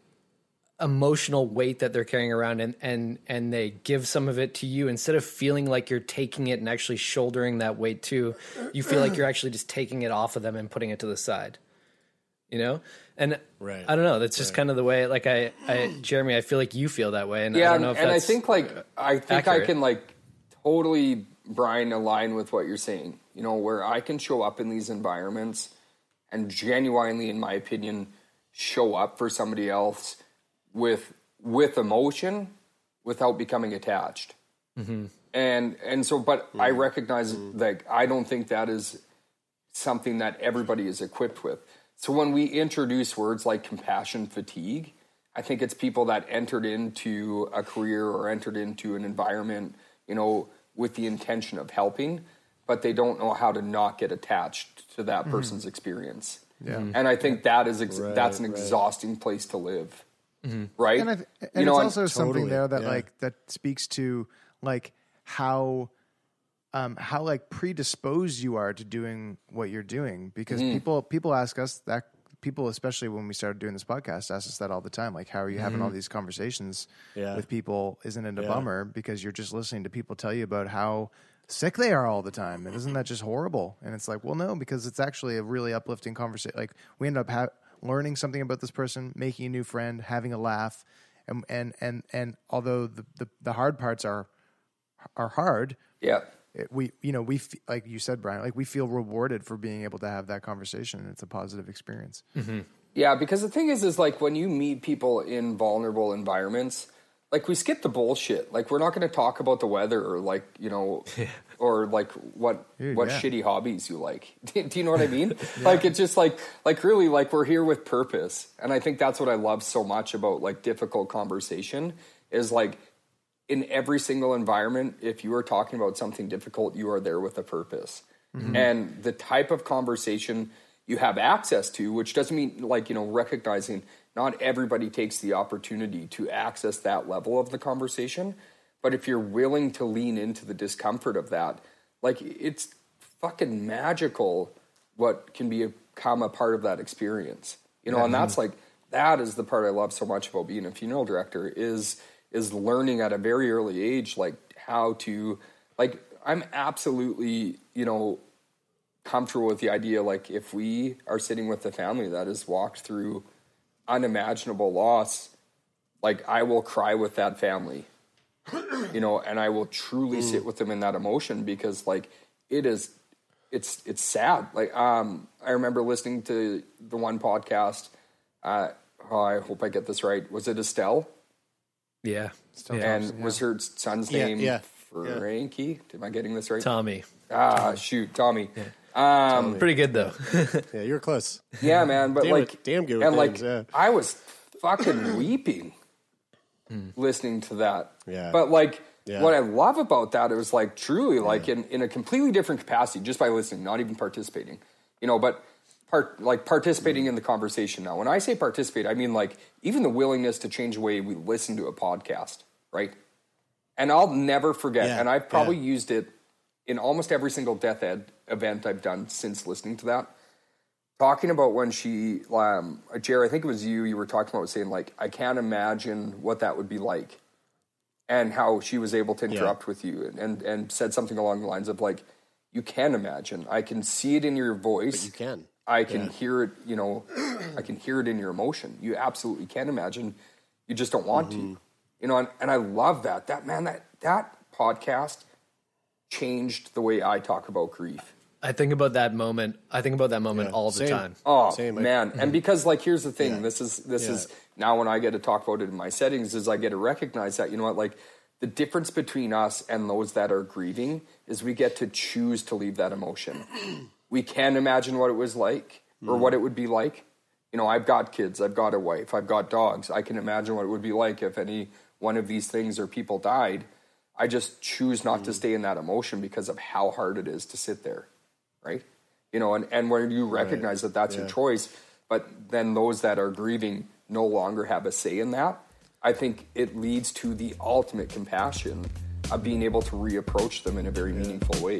emotional weight that they're carrying around and and and they give some of it to you instead of feeling like you're taking it and actually shouldering that weight too you feel like you're actually just taking it off of them and putting it to the side you know and Right. i don't know that's just kind of the way like i i jeremy i feel like you feel that way and i Yeah, don't and, know if and I think like I think I can like totally Brian align with what you're saying. You know, where I can show up in these environments and genuinely, in my opinion, show up for somebody else with with emotion without becoming attached. Mm-hmm. And and so, but I recognize mm-hmm. that I don't think that is something that everybody is equipped with. So when we introduce words like compassion fatigue, I think it's people that entered into a career or entered into an environment, you know, with the intention of helping, but they don't know how to not get attached to that mm-hmm. person's experience. Yeah. And I think that is ex- that's an exhausting place to live. Right? and, I, and You know, it's and- also something Totally, there that yeah. like that speaks to like how um how like predisposed you are to doing what you're doing because Mm-hmm. people people ask us that people especially when we started doing this podcast ask us that all the time like how are you having all these conversations Yeah. with people isn't it a Yeah. bummer because you're just listening to people tell you about how sick they are all the time and isn't that just horrible and it's like well no because it's actually a really uplifting conversation like we end up ha- learning something about this person making a new friend having a laugh. And and and, and although the, the the hard parts are are hard yeah. it, we you know we f- like you said brian like we feel rewarded for being able to have that conversation. And it's a positive experience. Mm-hmm. Yeah, because the thing is, is like when you meet people in vulnerable environments, like we skip the bullshit. Like we're not going to talk about the weather or like you know, or like what Dude, what yeah. shitty hobbies you like. Do you know what I mean? Like it's just like like really like we're here with purpose, and I think that's what I love so much about like difficult conversation is like in every single environment, if you are talking about something difficult, you are there with a purpose. Mm-hmm. And the type of conversation you have access to, which doesn't mean like, you know, recognizing not everybody takes the opportunity to access that level of the conversation. But if you're willing to lean into the discomfort of that, like it's fucking magical what can become a part of that experience. You know, and that's mm-hmm. like that is the part I love so much about being a funeral director is is learning at a very early age like how to like I'm absolutely, you know, comfortable with the idea like if we are sitting with the family that has walked through unimaginable loss, like I will cry with that family. You know, and I will truly sit with them in that emotion because like it is it's it's sad. Like um I remember listening to the one podcast uh oh, I hope I get this right. Was it Estelle? yeah, yeah. and was her son's Yeah, name yeah, Frankie? Am I getting this right? tommy Ah, shoot, Tommy. Um, pretty good though Yeah, you're close. yeah, man, but Damn like, it, damn good with and like, yeah. I was fucking weeping listening to that. Yeah. But like, Yeah. what I love about that, it was like truly like in, in a completely different capacity, just by listening, not even participating. you know, but part like participating in the conversation now. When I say participate, I mean like even the willingness to change the way we listen to a podcast, right? And I'll never forget, Yeah, and I've probably yeah. used it in almost every single death ed event I've done since listening to that. Talking about when she, um, Jerry, I think it was you, you were talking about saying, like, I can't imagine what that would be like. And how she was able to interrupt with you and, and, and said something along the lines of, like, you can imagine. I can see it in your voice. you can. I can hear it, you know, I can hear it in your emotion. You absolutely can imagine. You just don't want Mm-hmm. to. You know, and, and I love that. That man, that that podcast changed the way I talk about grief. I think about that moment. I think about that moment all the same. time. Oh Same, I- man! And mm-hmm. because like here's the thing. Yeah. This is this Yeah. is now when I get to talk about it in my settings is I get to recognize that you know what like the difference between us and those that are grieving is we get to choose to leave that emotion. we can imagine what it was like or mm-hmm. what it would be like. You know, I've got kids, I've got a wife, I've got dogs. I can imagine what it would be like if any one of these things or people died. I just choose not to mm. stay in that emotion because of how hard it is to sit there, right? You know, and, and when you recognize that that's your choice, but then those that are grieving no longer have a say in that, I think it leads to the ultimate compassion of being able to reapproach them in a very meaningful way.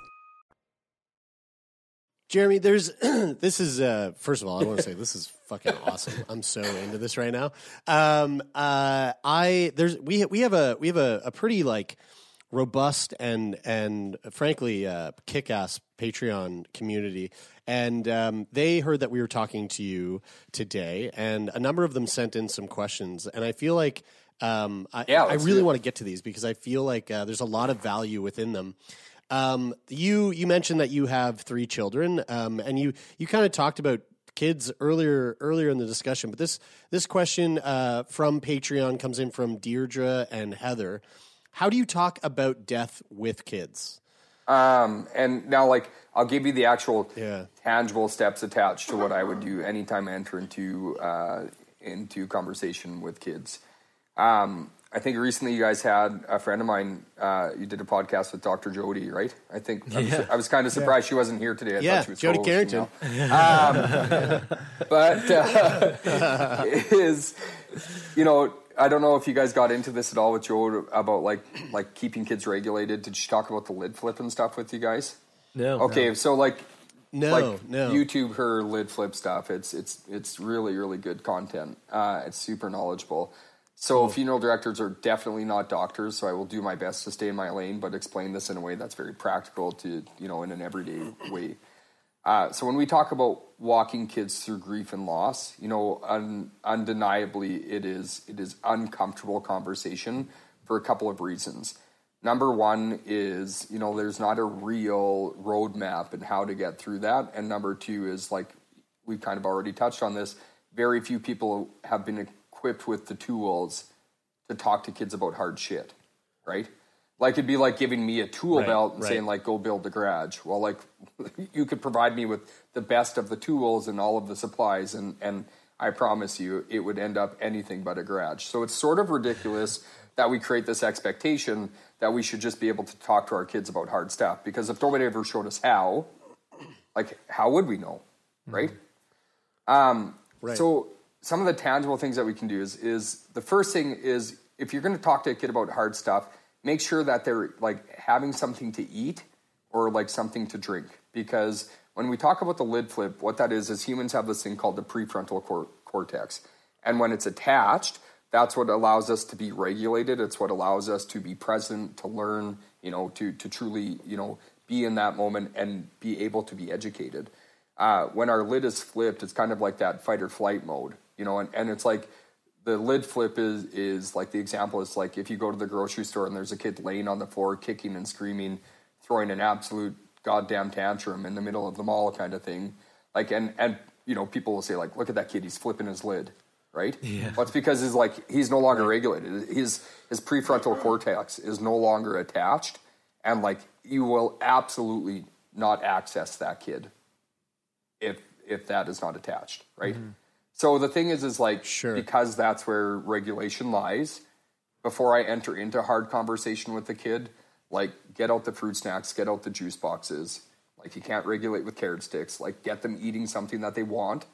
Jeremy, there's this is uh first of all, I want to say this is fucking awesome. I'm so into this right now. Um uh I there's we we have a we have a, a pretty like robust and and frankly uh kick-ass Patreon community and um they heard that we were talking to you today and a number of them sent in some questions and I feel like um I, Yeah, I really want to get to these because I feel like uh, there's a lot of value within them. Um, you you mentioned that you have three children, um, and you you kind of talked about kids earlier earlier in the discussion. But this this question uh, from Patreon comes in from Deirdre and Heather. How do you talk about death with kids? Um, and now, like, I'll give you the actual Yeah. tangible steps attached to what I would do anytime I enter into uh, into conversation with kids. Um, I think recently you guys had a friend of mine. Uh, you did a podcast with Dr. Jody, right? I think I was, I was kind of surprised she wasn't here today. I Yeah, thought she was Jody Carrington. Um, but uh, is you know I don't know if you guys got into this at all with Joe about like like keeping kids regulated. Did she talk about the lid flip and stuff with you guys? No. Okay, so like No, like no. YouTube her lid flip stuff. It's it's it's really really good content. Uh, it's super knowledgeable. So funeral directors are definitely not doctors. So I will do my best to stay in my lane, but explain this in a way that's very practical to you know in an everyday way. Uh, so when we talk about walking kids through grief and loss, you know, un, undeniably it is it is uncomfortable conversation for a couple of reasons. Number one is you know there's not a real roadmap and how to get through that, and number two is like we kind of already touched on this. Very few people have been equipped with the tools to talk to kids about hard shit, right? Like it'd be like giving me a tool Right, belt and right. saying like go build the garage. Well, like you could provide me with the best of the tools and all of the supplies, and and I promise you it would end up anything but a garage. So it's sort of ridiculous that we create this expectation that we should just be able to talk to our kids about hard stuff because if nobody ever showed us how, like how would we know, right? Um, Right. So some of the tangible things that we can do is is the first thing is if you're going to talk to a kid about hard stuff, make sure that they're like having something to eat or like something to drink because when we talk about the lid flip, what that is is humans have this thing called the prefrontal cor- cortex. And when it's attached, that's what allows us to be regulated. It's what allows us to be present, to learn, you know, to, to truly, you know, be in that moment and be able to be educated. Uh, when our lid is flipped, it's kind of like that fight or flight mode, you know, and, and it's like the lid flip is is like the example is like if you go to the grocery store and there's a kid laying on the floor kicking and screaming, throwing an absolute goddamn tantrum in the middle of the mall kind of thing. Like and and you know, people will say like, look at that kid, he's flipping his lid. Right? Yeah. Well, it's because he's like he's no longer regulated. His his prefrontal cortex is no longer attached. And like you will absolutely not access that kid if if that is not attached, right? Mm-hmm. So the thing is, is like Sure. because that's where regulation lies. Before I enter into hard conversation with the kid, like get out the fruit snacks, get out the juice boxes. Like you can't regulate with carrot sticks. Like get them eating something that they want,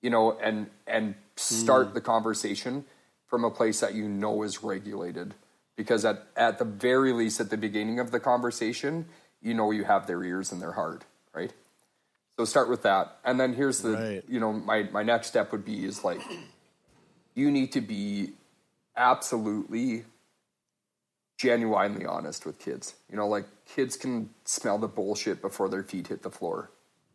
you know, and and start hmm. the conversation from a place that you know is regulated. Because at at the very least, at the beginning of the conversation, you know you have their ears and their heart, right? So start with that, and then here's the Right. you know my my next step would be is like you need to be absolutely genuinely honest with kids. You know, like kids can smell the bullshit before their feet hit the floor.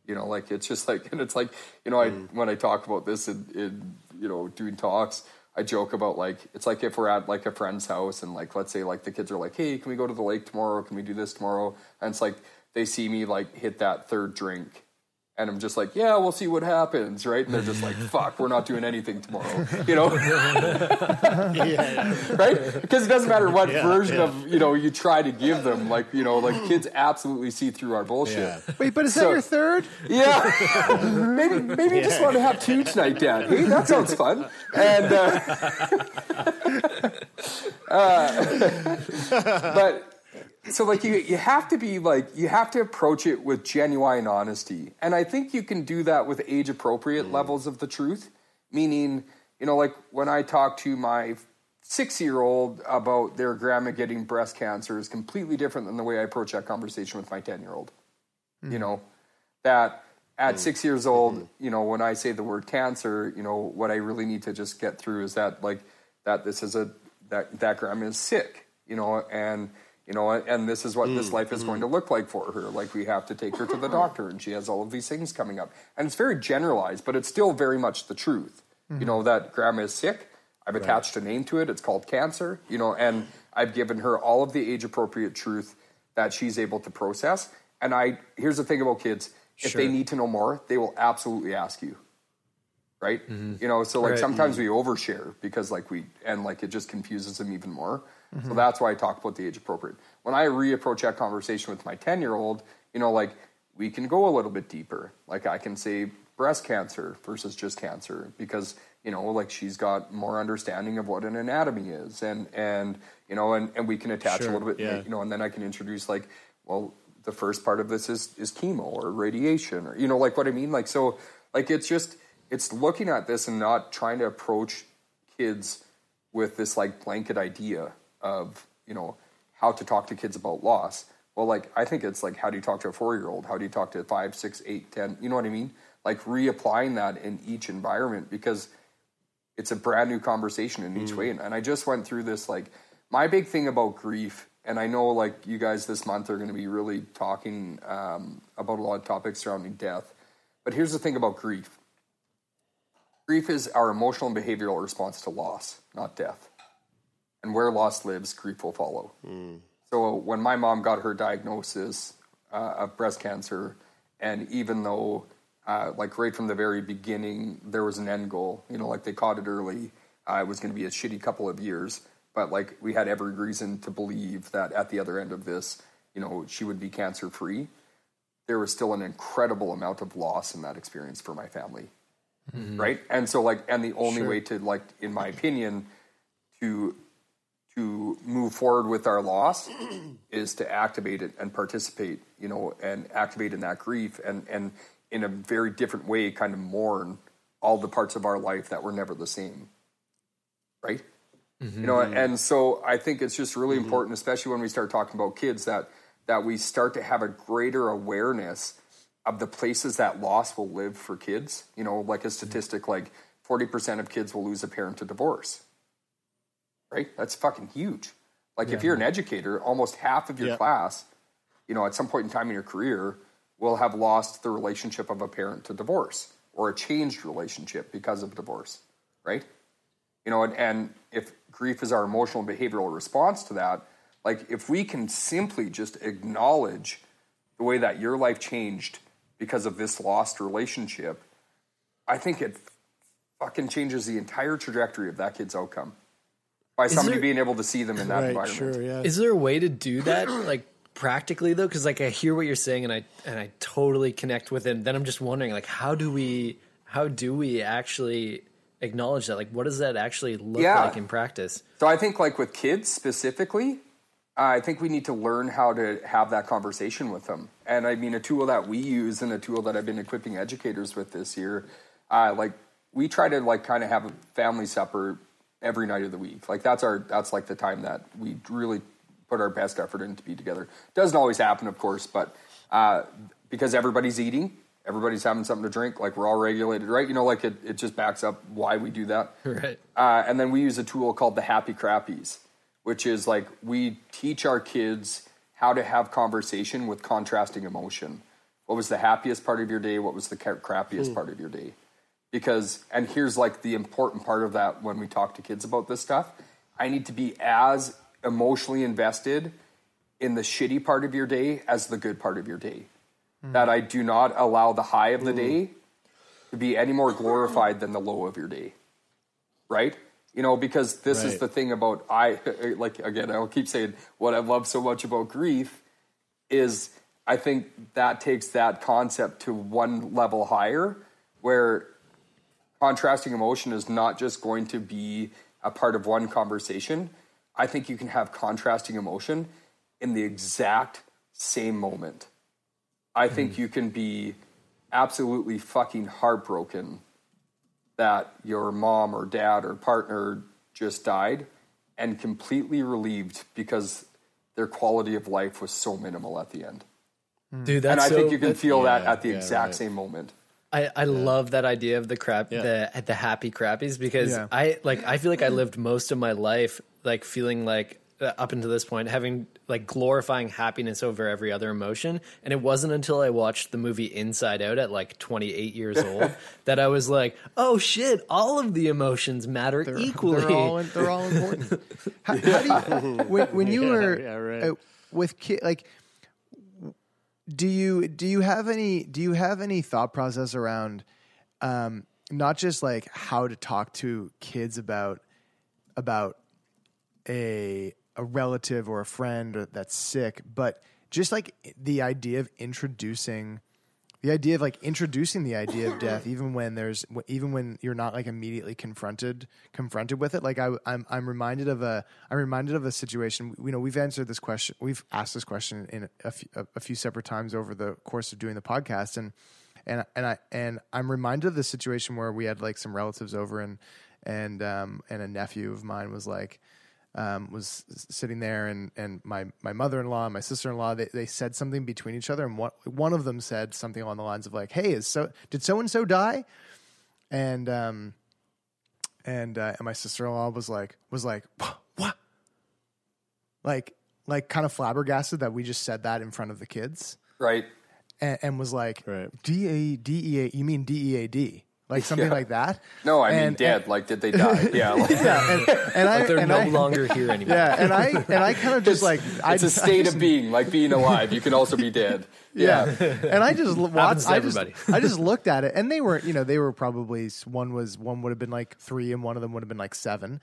You know, like it's just like, and it's like, you know, I mm. when I talk about this in, in you know doing talks, I joke about like it's like if we're at like a friend's house and like let's say like the kids are like, hey, can we go to the lake tomorrow? Can we do this tomorrow? And it's like they see me like hit that third drink. And I'm just like, yeah, we'll see what happens, right? And they're just like, fuck, we're not doing anything tomorrow, you know? right? Because it doesn't matter what Yeah, version yeah. of you know you try to give them. Like you know, like kids absolutely see through our bullshit. Yeah. Wait, but is So- that your third? Yeah, maybe maybe you just want to have two tonight, Dad. Hey, that sounds fun. And uh, uh, but so like you you have to be like you have to approach it with genuine honesty, and I think you can do that with age appropriate mm-hmm. levels of the truth. Meaning, you know, like when I talk to my six year old about their grandma getting breast cancer is completely different than the way I approach that conversation with my ten year old you mm-hmm. know that at mm-hmm. six years old you know when i say the word cancer you know what i really need to just get through is that like that this is a that that grandma is sick you know and you know and this is what this mm, life is going mm. to look like for her. Like we have to take her to the doctor and she has all of these things coming up. And it's very generalized but it's still very much the truth. You know mm-hmm. that grandma is sick. I've attached a name to it. It's called cancer you know and i've given her all of the age appropriate truth that she's able to process. And i here's the thing about kids. If they need to know more they will absolutely ask you right? Mm-hmm. You know so like Right. sometimes mm-hmm. we overshare because like we and like it just confuses them even more. So mm-hmm. that's why i talk about the age appropriate. When i reapproach that conversation with my 10 year old you know like we can go a little bit deeper. Like i can say breast cancer versus just cancer because you know like she's got more understanding of what an anatomy is and and you know and, and we can attach Sure, a little bit yeah. you know and then i can introduce like well the first part of this is is chemo or radiation or you know like what i mean? Like so like it's just it's looking at this and not trying to approach kids with this like blanket idea of you know how to talk to kids about loss well like i think it's like how do you talk to a four year old how do you talk to a five six eight ten you know what i mean like reapplying that in each environment because it's a brand new conversation in each way. And, and I just went through this like my big thing about grief, and I know like you guys this month are going to be really talking um, about a lot of topics surrounding death. But here's the thing about grief. Grief is our emotional and behavioral response to loss, not death. And where loss lives, grief will follow. So when my mom got her diagnosis uh, of breast cancer, and even though, uh, like right from the very beginning, there was an end goal, you know, like they caught it early, uh, it was going to be a shitty couple of years, but like we had every reason to believe that at the other end of this, you know, she would be cancer free. There was still an incredible amount of loss in that experience for my family, Mm-hmm. right? And so, like, and the only way to, like, in my opinion, to to move forward with our loss is to activate it and participate, you know, and activate in that grief and and in a very different way, kind of mourn all the parts of our life that were never the same, right? Mm-hmm. You know, and so I think it's just really mm-hmm. important, especially when we start talking about kids, that that we start to have a greater awareness of the places that loss will live for kids. You know, like a statistic like 40% of kids will lose a parent to divorce. Right? That's fucking huge. Like if you're an educator, almost half of your Yeah. class, you know, at some point in time in your career, will have lost the relationship of a parent to divorce or a changed relationship because of divorce. Right? you know and, and if grief is our emotional and behavioral response to that like if we can simply just acknowledge the way that your life changed because of this lost relationship i think it fucking changes the entire trajectory of that kid's outcome by somebody there- being able to see them in that Right, environment sure, yeah. Is there a way to do that, like practically though? Because like I hear what you're saying, and I and I totally connect with it. Then I'm just wondering, like, how do we how do we actually acknowledge that? Like, what does that actually look Yeah. like in practice? So I think like with kids specifically, I think we need to learn how to have that conversation with them. And I mean, a tool that we use and a tool that I've been equipping educators with this year, uh, like we try to like kind of have a family supper every night of the week. Like that's our that's like the time that we really put our best effort in to be together. Doesn't always happen, of course, but uh, because everybody's eating, everybody's having something to drink, like we're all regulated, right? You know, like it, it just backs up why we do that. Right. Uh, and then we use a tool called the Happy Crappies, which is like we teach our kids how to have conversation with contrasting emotion. What was the happiest part of your day? What was the crappiest hmm. part of your day? Because, and here's like the important part of that when we talk to kids about this stuff I need to be as emotionally invested in the shitty part of your day as the good part of your day. Hmm. That I do not allow the high of the hmm. day to be any more glorified than the low of your day right? You know, because this is the thing about I like again, I'll keep saying what I love so much about grief is I think that takes that concept to one level higher where contrasting emotion is not just going to be a part of one conversation. I think you can have contrasting emotion in the exact same moment. I think hmm. you can be absolutely fucking heartbroken that your mom or dad or partner just died and completely relieved because their quality of life was so minimal at the end. Hmm. Dude, that's and I so, think you can that- feel that at the yeah, exact right. same moment. I, I love that idea of the crap Yeah. the the happy crappies because Yeah. I like I feel like I mm. lived most of my life like feeling like up until this point having like glorifying happiness over every other emotion and it wasn't until I watched the movie Inside Out at like 28 years old that I was like oh shit all of the emotions matter equally They're all they're all important. How, how do you when, when you Yeah, were yeah, right. uh, with kid like do you do you have any do you have any thought process around um not just like how to talk to kids about about a a relative or a friend or that's sick, but just like the idea of introducing the idea of like introducing the idea of death even when there's even when you're not like immediately confronted confronted with it like I, I'm I'm reminded of a I'm reminded of a situation you know we've answered this question we've asked this question in a few, a, a few separate times over the course of doing the podcast and and and I and I'm reminded of the situation where we had like some relatives over and and um and a nephew of mine was like um, was sitting there, and and my my mother in law, and my sister in law, they they said something between each other, and one one of them said something along the lines of like, "Hey, is so did so and so die?" And um, and uh, and my sister in law was like was like what, like like kind of flabbergasted that we just said that in front of the kids, Right? and, and was like, Right. D A D E A, you mean D E A D, like something Yeah. like that? No, I mean And- dead. like, did they die? Yeah. like- Yeah, and, and I they're and no I, longer here anymore Yeah, and I and I kind of just like I it's a just- I state just- of being, like being alive. You can also be dead. Yeah. and I just watched. I just. I just looked at it, and they were, you know, they were probably one was one would have been like three, and one of them would have been like seven,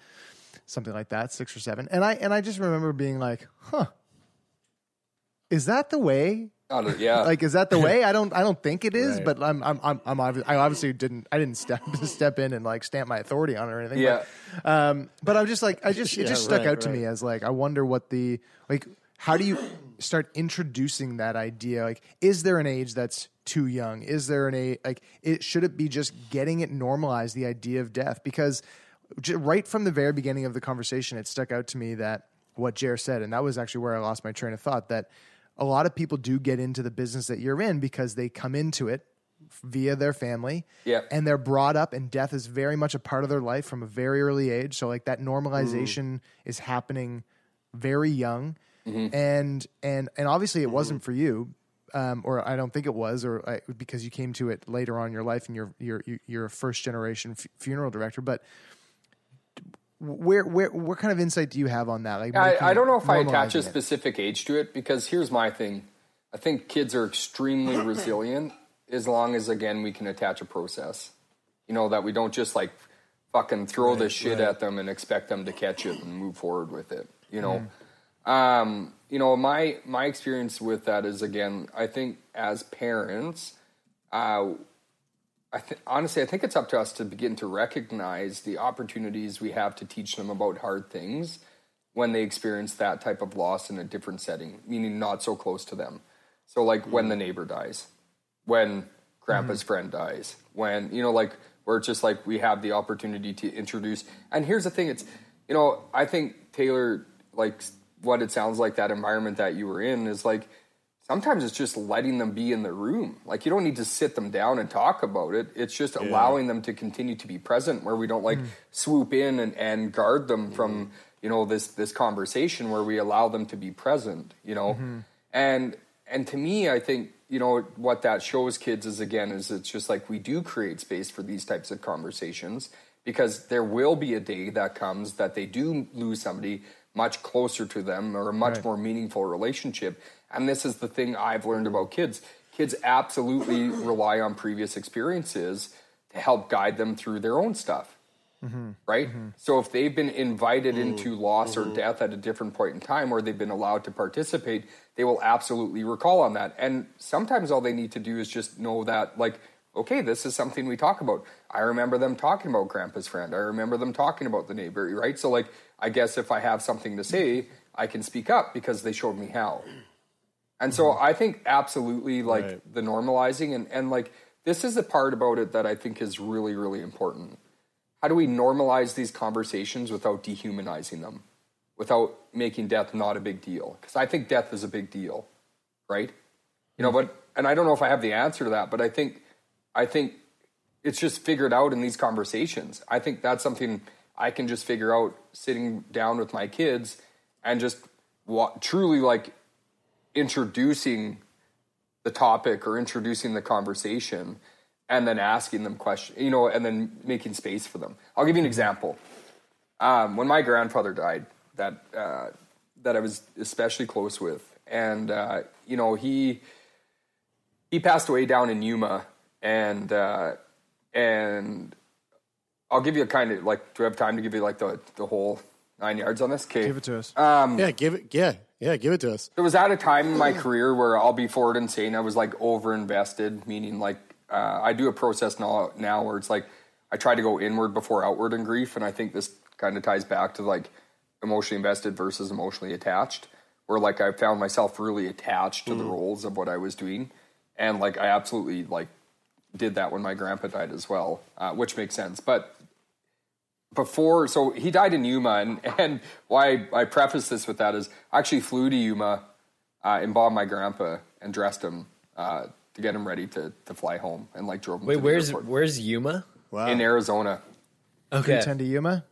something like that, six or seven. And I and I just remember being like, huh, is that the way? Don't- yeah. Like, is that the way? I don't, I don't think it is, Right. but I'm, I'm, I'm, I'm obvi- I obviously didn't, I didn't step step in and like stamp my authority on it or anything. yeah. But, um, but I'm just like, I just, it Yeah, just stuck right, out to right. me as like, I wonder what the, like, how do you start introducing that idea? Like, is there an age that's too young? Is there an age, like, it, should it be just getting it normalized, the idea of death? Because right from the very beginning of the conversation, it stuck out to me that what Jer said, and that was actually where I lost my train of thought that a lot of people do get into the business that you're in because they come into it via their family Yep. and they're brought up and death is very much a part of their life from a very early age. So like that normalization mm. is happening very young. Mm-hmm. And and and obviously it mm-hmm. wasn't for you um, or I don't think it was, or I, because you came to it later on in your life and you're you're you're a first generation f- funeral director. But where where what kind of insight do you have on that? Like, I, I don't know if I attach a normalizing it? specific age to it because here's my thing. I think kids are extremely resilient as long as again we can attach a process. You know that we don't just like fucking throw this shit at them and expect them to catch it and move forward with it. You know, um, you know my my experience with that is again I think as parents, uh, I th- honestly, I think it's up to us to begin to recognize the opportunities we have to teach them about hard things when they experience that type of loss in a different setting, meaning not so close to them. So, like when mm-hmm. the neighbor dies, when grandpa's mm-hmm. friend dies, when, you know, like where it's just like we have the opportunity to introduce. And here's the thing it's, you know, I think Taylor, like what it sounds like that environment that you were in is like, sometimes it's just letting them be in the room. Like you don't need to sit them down and talk about it. It's just allowing them to continue to be present where we don't like hmm. swoop in and, and guard them hmm. from, you know, this this conversation where we allow them to be present, you know. Hmm. And and to me I think, you know, what that shows kids is again is it's just like we do create space for these types of conversations because there will be a day that comes that they do lose somebody much closer to them or a much more meaningful relationship. And this is the thing I've learned about kids. Kids absolutely rely on previous experiences to help guide them through their own stuff. Mm-hmm. Right? Mm-hmm. So if they've been invited mm-hmm. into loss or death at a different point in time or they've been allowed to participate, they will absolutely recall on that. And sometimes all they need to do is just know that, like, okay, this is something we talk about. I remember them talking about grandpa's friend. I remember them talking about the neighbor, right? So, like, I guess if I have something to say, I can speak up because they showed me how. And so mm-hmm. I think absolutely like Right. the normalizing and, and like this is the part about it that I think is really, really important. How do we normalize these conversations without dehumanizing them? Without making death not a big deal? Because I think death is a big deal, right? You know, mm-hmm. but and I don't know if I have the answer to that, but I think I think it's just figured out in these conversations. I think that's something I can just figure out sitting down with my kids and just wa- truly like introducing the topic or introducing the conversation and then asking them questions, you know, and then making space for them. I'll give you an example. Um, when my grandfather died, that uh, that I was especially close with, and uh, you know, he he passed away down in Yuma, and uh, and I'll give you a kind of like. Do I have time to give you like the the whole nine yards on this? Okay, Give it to us. yeah, give it. Yeah, yeah, give it to us. it was at a time in my career where I'll be forward and saying I was like over invested, meaning like uh, I do a process now now where it's like I try to go inward before outward in grief, and I think this kind of ties back to like emotionally invested versus emotionally attached, where like I found myself really attached to the roles of what I was doing, and like I absolutely like did that when my grandpa died as well, uh, which makes sense, but before so he died in Yuma and, and why I preface this with that is I actually flew to Yuma, uh, embalmed my grandpa and dressed him uh, to get him ready to, to fly home and like drove him Wait, to the where's airport where's Yuma? Wow. in Arizona. Okay. Tend to Yuma.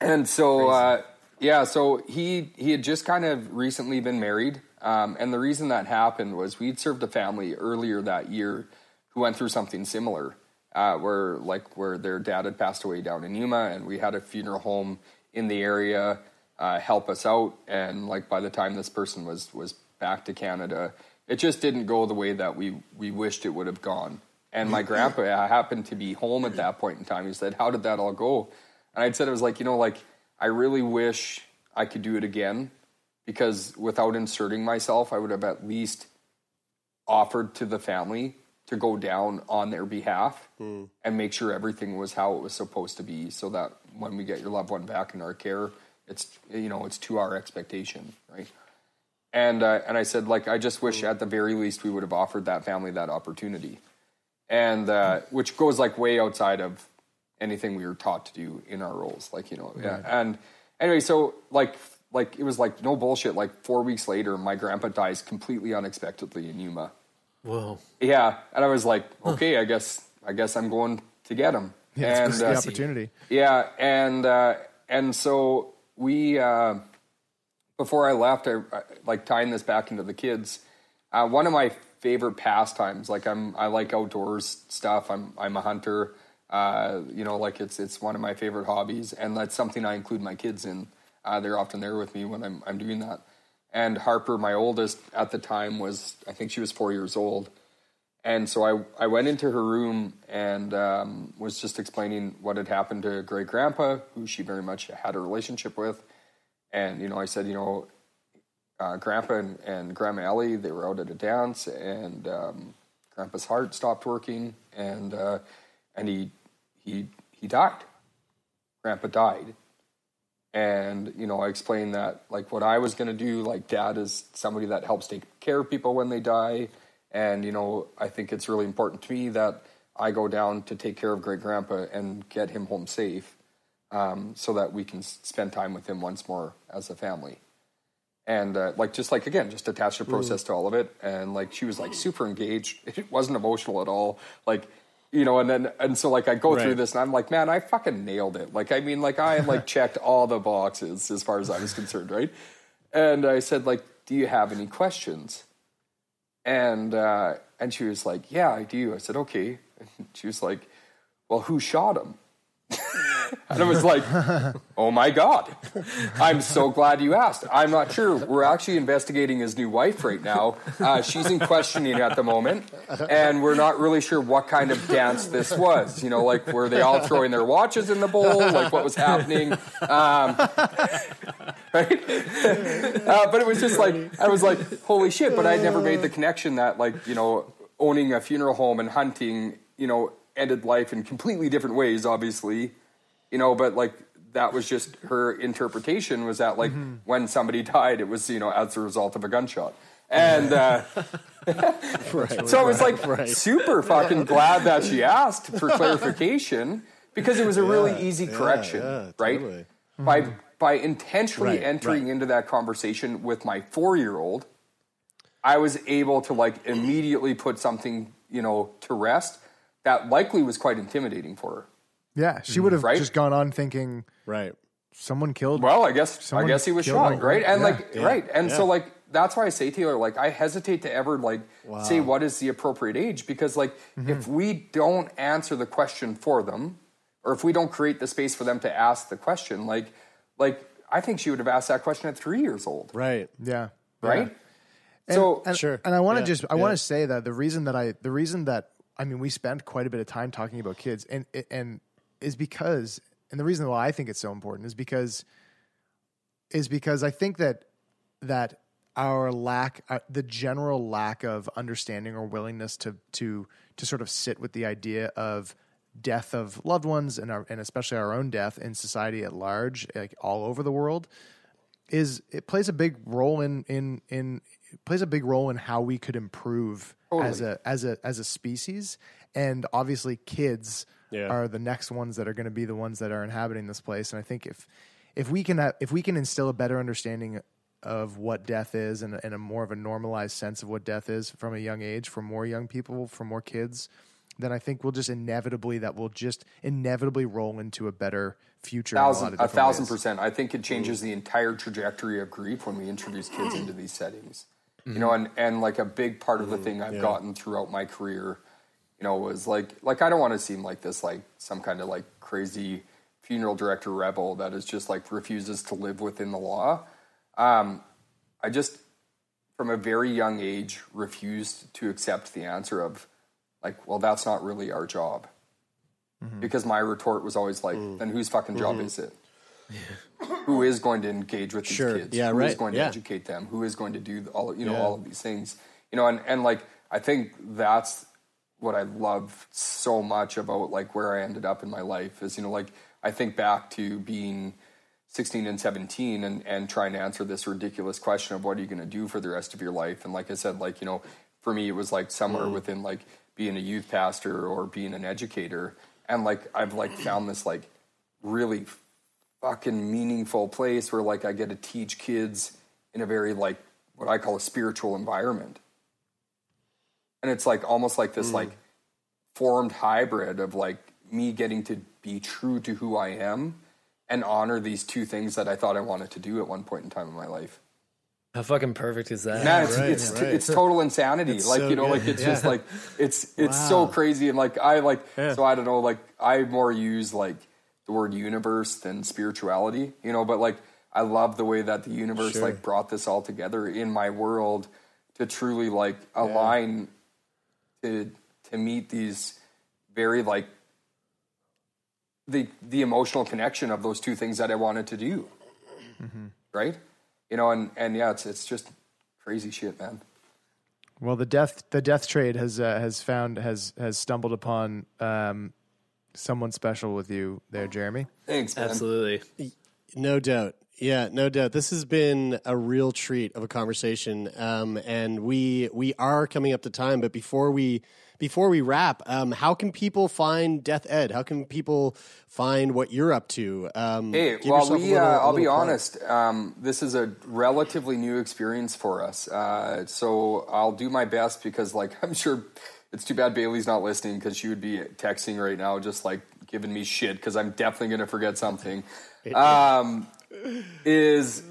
And so, uh, yeah, so he he had just kind of recently been married, um, and the reason that happened was we'd served a family earlier that year who went through something similar, uh, where like where their dad had passed away down in Yuma, and we had a funeral home in the area uh, help us out, and like by the time this person was was back to Canada, it just didn't go the way that we we wished it would have gone. And my grandpa happened to be home at that point in time. He said, "How did that all go?" And I'd said, "It was like you know, like I really wish I could do it again, because without inserting myself, I would have at least offered to the family to go down on their behalf and make sure everything was how it was supposed to be, so that when we get your loved one back in our care, it's you know it's to our expectation, right?" And uh, and I said, like, I just wish at the very least we would have offered that family that opportunity and uh, which goes like way outside of anything we were taught to do in our roles like you know yeah and anyway so like like it was like no bullshit. Like four weeks later, my grandpa dies completely unexpectedly in Yuma. Whoa. Yeah, and I was like, okay, I guess I guess I'm going to get him. Yeah, and it's the opportunity. yeah, and uh, and so we uh, before I left, I, I like tying this back into the kids. Uh, one of my favorite pastimes, like I'm, I like outdoors stuff. I'm, I'm a hunter. Uh, you know, like it's, it's one of my favorite hobbies, and that's something I include my kids in. Uh, they're often there with me when I'm, I'm doing that. And Harper, my oldest at the time, was I think she was four years old. And so I, I went into her room and um, was just explaining what had happened to great grandpa, who she very much had a relationship with. And, you know, I said, you know, uh, grandpa and, and grandma Ellie, they were out at a dance and um, grandpa's heart stopped working and, uh, and he, he, he died. Grandpa died. And, you know, I explained that, like, what I was going to do, like, dad is somebody that helps take care of people when they die. And, you know, I think it's really important to me that I go down to take care of great grandpa and get him home safe um, so that we can spend time with him once more as a family. And, uh, like, just like, again, just attach the process to all of it. And, like, she was, like, super engaged. It wasn't emotional at all. Like, you know, and then, and so, like, I go through this and I'm like, man, I fucking nailed it. Like, I mean, like, I like checked all the boxes as far as I was concerned, right? And I said, like, do you have any questions? And uh, and she was like, "Yeah, I do." I said, "Okay." And she was like, "Well, who shot him?" and I was like, "Oh my god!" I'm so glad you asked. I'm not sure. We're actually investigating his new wife right now. Uh, she's in questioning at the moment, and we're not really sure what kind of dance this was. You know, like were they all throwing their watches in the bowl? Like what was happening? Um, right? uh, but it was just like I was like, holy shit! But I never made the connection that like you know owning a funeral home and hunting, you know, ended life in completely different ways. Obviously, you know, but like that was just her interpretation was that like when somebody died, it was you know as a result of a gunshot. And uh, so I was like super fucking glad that she asked for clarification because it was a really easy correction, yeah, right? totally. By by intentionally Right, entering right. into that conversation with my four year old, I was able to like immediately put something you know to rest that likely was quite intimidating for her. Yeah, she would have Right? just gone on thinking Right. someone killed. Well, I guess Someone I guess he was shot, my- right? And yeah, like yeah, right, and so like that's why I say Taylor, like I hesitate to ever like say what is the appropriate age because like Mm-hmm. if we don't answer the question for them, or if we don't create the space for them to ask the question, like like I think she would have asked that question at three years old, Right. Yeah, right? And, so and, Sure. and I want to Yeah, just I yeah. want to say that the reason that I the reason that I mean we spent quite a bit of time talking about kids and and is because and the reason why I think it's so important is because is because I think that that our lack uh, the general lack of understanding or willingness to to to sort of sit with the idea of death of loved ones and our, and especially our own death in society at large like all over the world is it plays a big role in in in plays a big role in how we could improve as a as a as a species. And obviously kids Yeah. are the next ones that are going to be the ones that are inhabiting this place and i think if if we can have, if we can instill a better understanding of what death is and, and a more of a normalized sense of what death is from a young age for more young people for more kids then i think we'll just inevitably that will just inevitably roll into a better future in a thousand a thousand ways. percent. I think it mm. changes the entire trajectory of grief when we introduce kids into these settings. You mm-hmm. know, and and like a big part of the mm-hmm. thing I've gotten throughout my career, you know, was like like I don't want to seem like this like some kind of like crazy funeral director rebel that is just like refuses to live within the law. Um, I just from a very young age refused to accept the answer of like, well, that's not really our job. Mm-hmm. Because my retort was always like, mm. then whose fucking job mm-hmm. is it? Who is going to engage with these Sure. kids? Yeah, Who is right. going to Yeah. educate them? Who is going to do all you know Yeah. all of these things? You know, and, and like I think that's what I love so much about like where I ended up in my life is you know like I think back to being 16 and 17 and, and trying to answer this ridiculous question of what are you going to do for the rest of your life? And like i said like you know for me it was like somewhere mm. within like being a youth pastor or being an educator. And like i've like found this like really fucking meaningful place where like I get to teach kids in a very like what I call a spiritual environment. And it's like almost like this mm. like formed hybrid of like me getting to be true to who I am and honor these two things that I thought I wanted to do at one point in time in my life. How fucking perfect is that? Man, it's right, it's, right. it's total insanity. It's like so you know, good. like it's just like it's it's so crazy and like I like so I don't know, like I more use like the word universe than spirituality, you know, but like I love the way that the universe Sure. like brought this all together in my world to truly like align to to meet these very like the the emotional connection of those two things that I wanted to do. Right? You know, and and yeah, it's it's just crazy shit, man. Well, the death the death trade has uh, has found has has stumbled upon um, someone special with you there, Jeremy. Thanks, man. Absolutely. No doubt. Yeah, no doubt. This has been a real treat of a conversation, um, and we we are coming up to time. But before we before we wrap, um, how can people find Death Ed? How can people find what you're up to? Um, Hey, well, we, little- uh, I'll be plug. honest, um, this is a relatively new experience for us. Uh, so I'll do my best because, like, I'm sure it's too bad Bailey's not listening because she would be texting right now, just like giving me shit because I'm definitely going to forget something. Um, is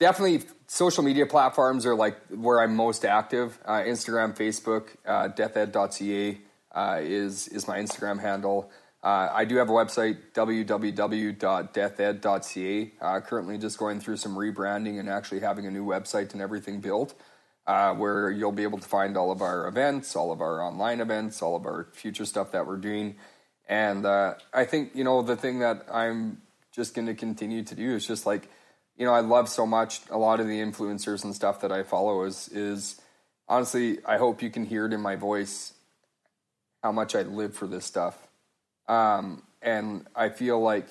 definitely social media platforms are like where I'm most active. Uh, Instagram, Facebook, uh, deathed.ca uh, is is my Instagram handle. Uh, I do have a website, www.deathed.ca. Uh, currently just going through some rebranding and actually having a new website and everything built, uh, where you'll be able to find all of our events, all of our online events, all of our future stuff that we're doing. And I think, you know, the thing that I'm just going to continue to do is just like, you know, I love so much a lot of the influencers and stuff that I follow is is honestly, I hope you can hear it in my voice how much I live for this stuff. Um, and I feel like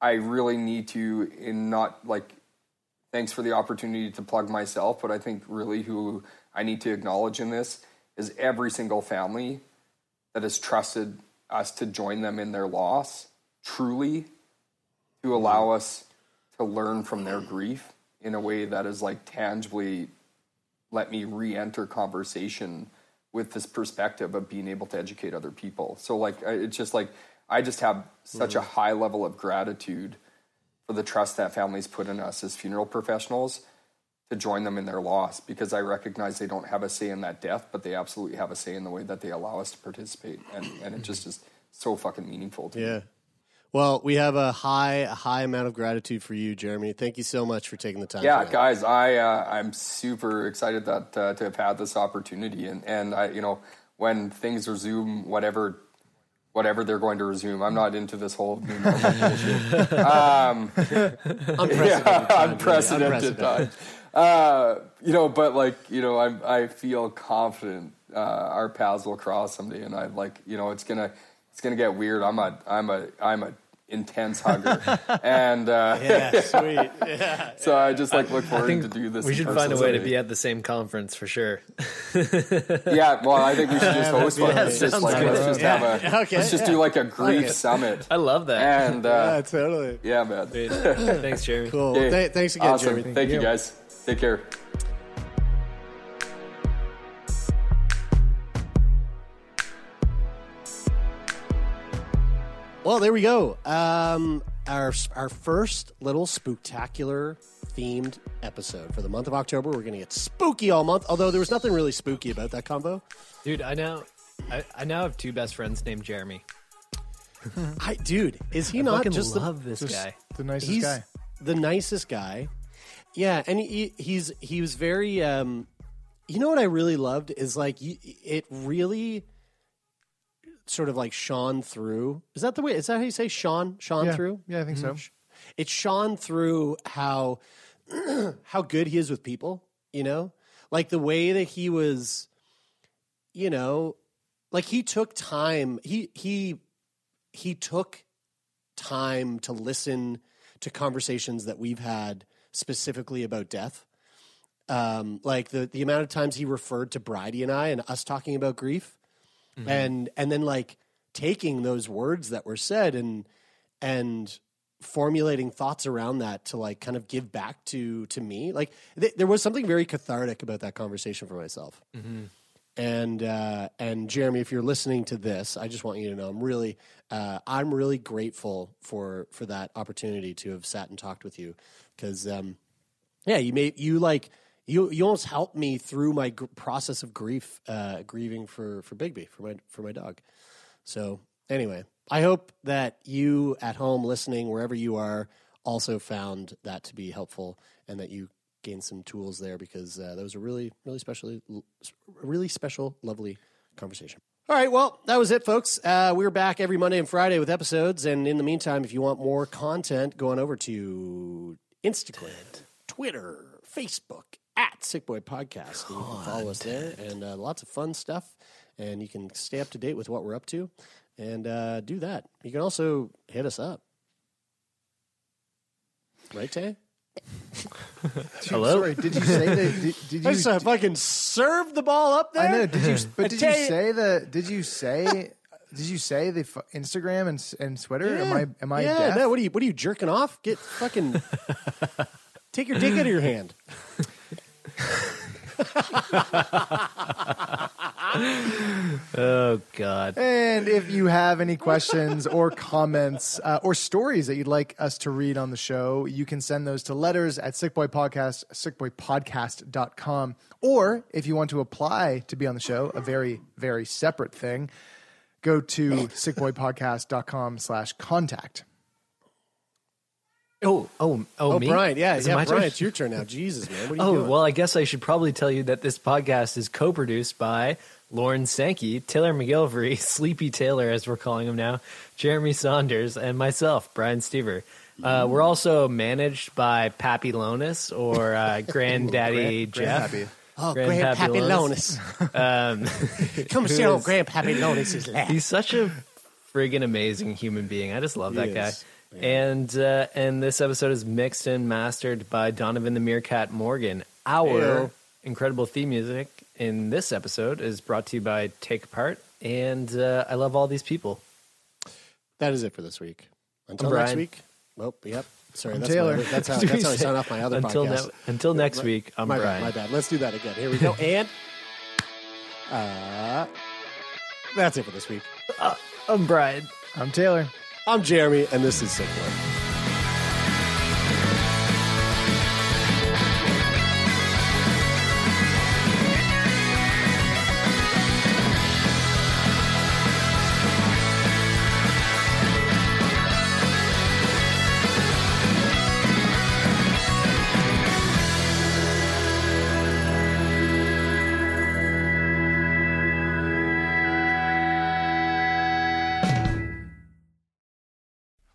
I really need to in not like thanks for the opportunity to plug myself, but I think really who I need to acknowledge in this is every single family that has trusted us to join them in their loss, truly to allow us to learn from their grief in a way that is like tangibly let me re-enter conversation with this perspective of being able to educate other people. So like I- it's just like I just have such a mm. high level of gratitude for the trust that families put in us as funeral professionals to join them in their loss because I recognize they don't have a say in that death, but they absolutely have a say in the way that they allow us to participate. And, and it just is so fucking meaningful to me. Well, we have a high a high amount of gratitude for you, Jeremy. Thank you so much for taking the time. Yeah, guys, I uh, I'm super excited that uh, to have had this opportunity, and and I you know when things resume, whatever whatever they're going to resume, I'm not into this whole new. Um, Unprecedented. yeah, time, unprecedented time. Uh, you know, but like you know, I I feel confident uh, our paths will cross someday, and I like you know it's gonna it's gonna get weird. I'm a I'm a I'm a intense hugger, and uh, Yeah, sweet. Yeah. so I just like look I forward think to do this. we should find a way to be at the same conference for sure. Yeah, well, I think we should just host one. Let's just like good. let's just have a okay, let's just yeah. do like a grief summit. I love that. And Yeah, uh, totally. yeah, man. Thanks, Jeremy. Cool. Okay. Th- thanks again, awesome. Jeremy. Thank you, guys. Take care. Well, there we go. Um, our our first little spooktacular themed episode for the month of October. We're going to get spooky all month. Although there was nothing really spooky about that combo. Dude, I now I, I now have two best friends named Jeremy. I, dude, is he I not just love the, this Just guy. the nicest he's guy. the nicest guy. Yeah, and he, he's he was very. Um, you know what I really loved is like it really sort of like shone through. Is that the way? Is that how you say shone? Shone Yeah, through? yeah, I think so. It shone through how how good he is with people. You know, like the way that he was. You know, like he took time. He he he took time to listen to conversations that we've had specifically about death. Um, like the the amount of times he referred to Bridie and I and us talking about grief, and and then like taking those words that were said and and formulating thoughts around that to like kind of give back to to me. Like th- there was something very cathartic about that conversation for myself. And uh, and Jeremy, if you're listening to this, I just want you to know I'm really uh, I'm really grateful for for that opportunity to have sat and talked with you because um, yeah, you made you like you you almost helped me through my gr- process of grief, uh, grieving for for Bigby for my for my dog. So anyway, I hope that you at home listening wherever you are also found that to be helpful and that you gained some tools there because uh, that was a really really special really special lovely conversation. All right, well, that was it, folks. Uh, we're back every Monday and Friday with episodes. And in the meantime, if you want more content, go on over to Instagram, Twitter, Facebook at Sick Boy Podcast. And you can follow us there and uh, lots of fun stuff. And you can stay up to date with what we're up to and uh, do that. You can also hit us up. Right, Tay? Hello? Sorry, did you say that? Did, did I you? just uh, fucking serve the ball up there. I know. Did you? But did you tell say the? Did you say? Did you say the f- Instagram and s- and Twitter? Am I am I yeah, deaf? no. What are you? What are you jerking off? Get fucking take your dick out of your hand. Oh God. And if you have any questions or comments uh, or stories that you'd like us to read on the show, you can send those to letters at sickboypodcast, sickboypodcast.com. Or if you want to apply to be on the show, a very, very separate thing, go to sickboypodcast.com slash contact. Oh, oh, oh, Oh, me? Brian, yeah, Is it yeah, my Brian, turn? it's your turn now. Jesus, man, what are you Oh, doing? well, I guess I should probably tell you that this podcast is co produced by Lauren Sankey, Taylor MacGillivary, Sleepy Taylor, as we're calling him now, Jeremy Saunders, and myself, Brian Stever. Uh, we're also managed by Pappy Lonis or uh, Granddaddy Jeff. Grandpappy. oh, Grandpappy Grandpappy Lonis. Lonis. Come sit on Grandpappy Lonis's lap. He's such a friggin' amazing human being. I just love that He guy. Is, And uh, and this episode is mixed and mastered by Donovan the Meerkat Morgan. Our Ew. incredible theme music in this episode is brought to you by Take Part, and uh, I love all these people. That is it for this week. Until I'm next week. Oh, yep. Sorry, I'm that's Taylor. My, that's how that's how I sign off my other until podcast. ne- until next week, I'm my Brian. bad, my bad. Let's do that again. Here we go. And uh, that's it for this week. I'm Brian. I'm Taylor. I'm Jeremy, and this is Sick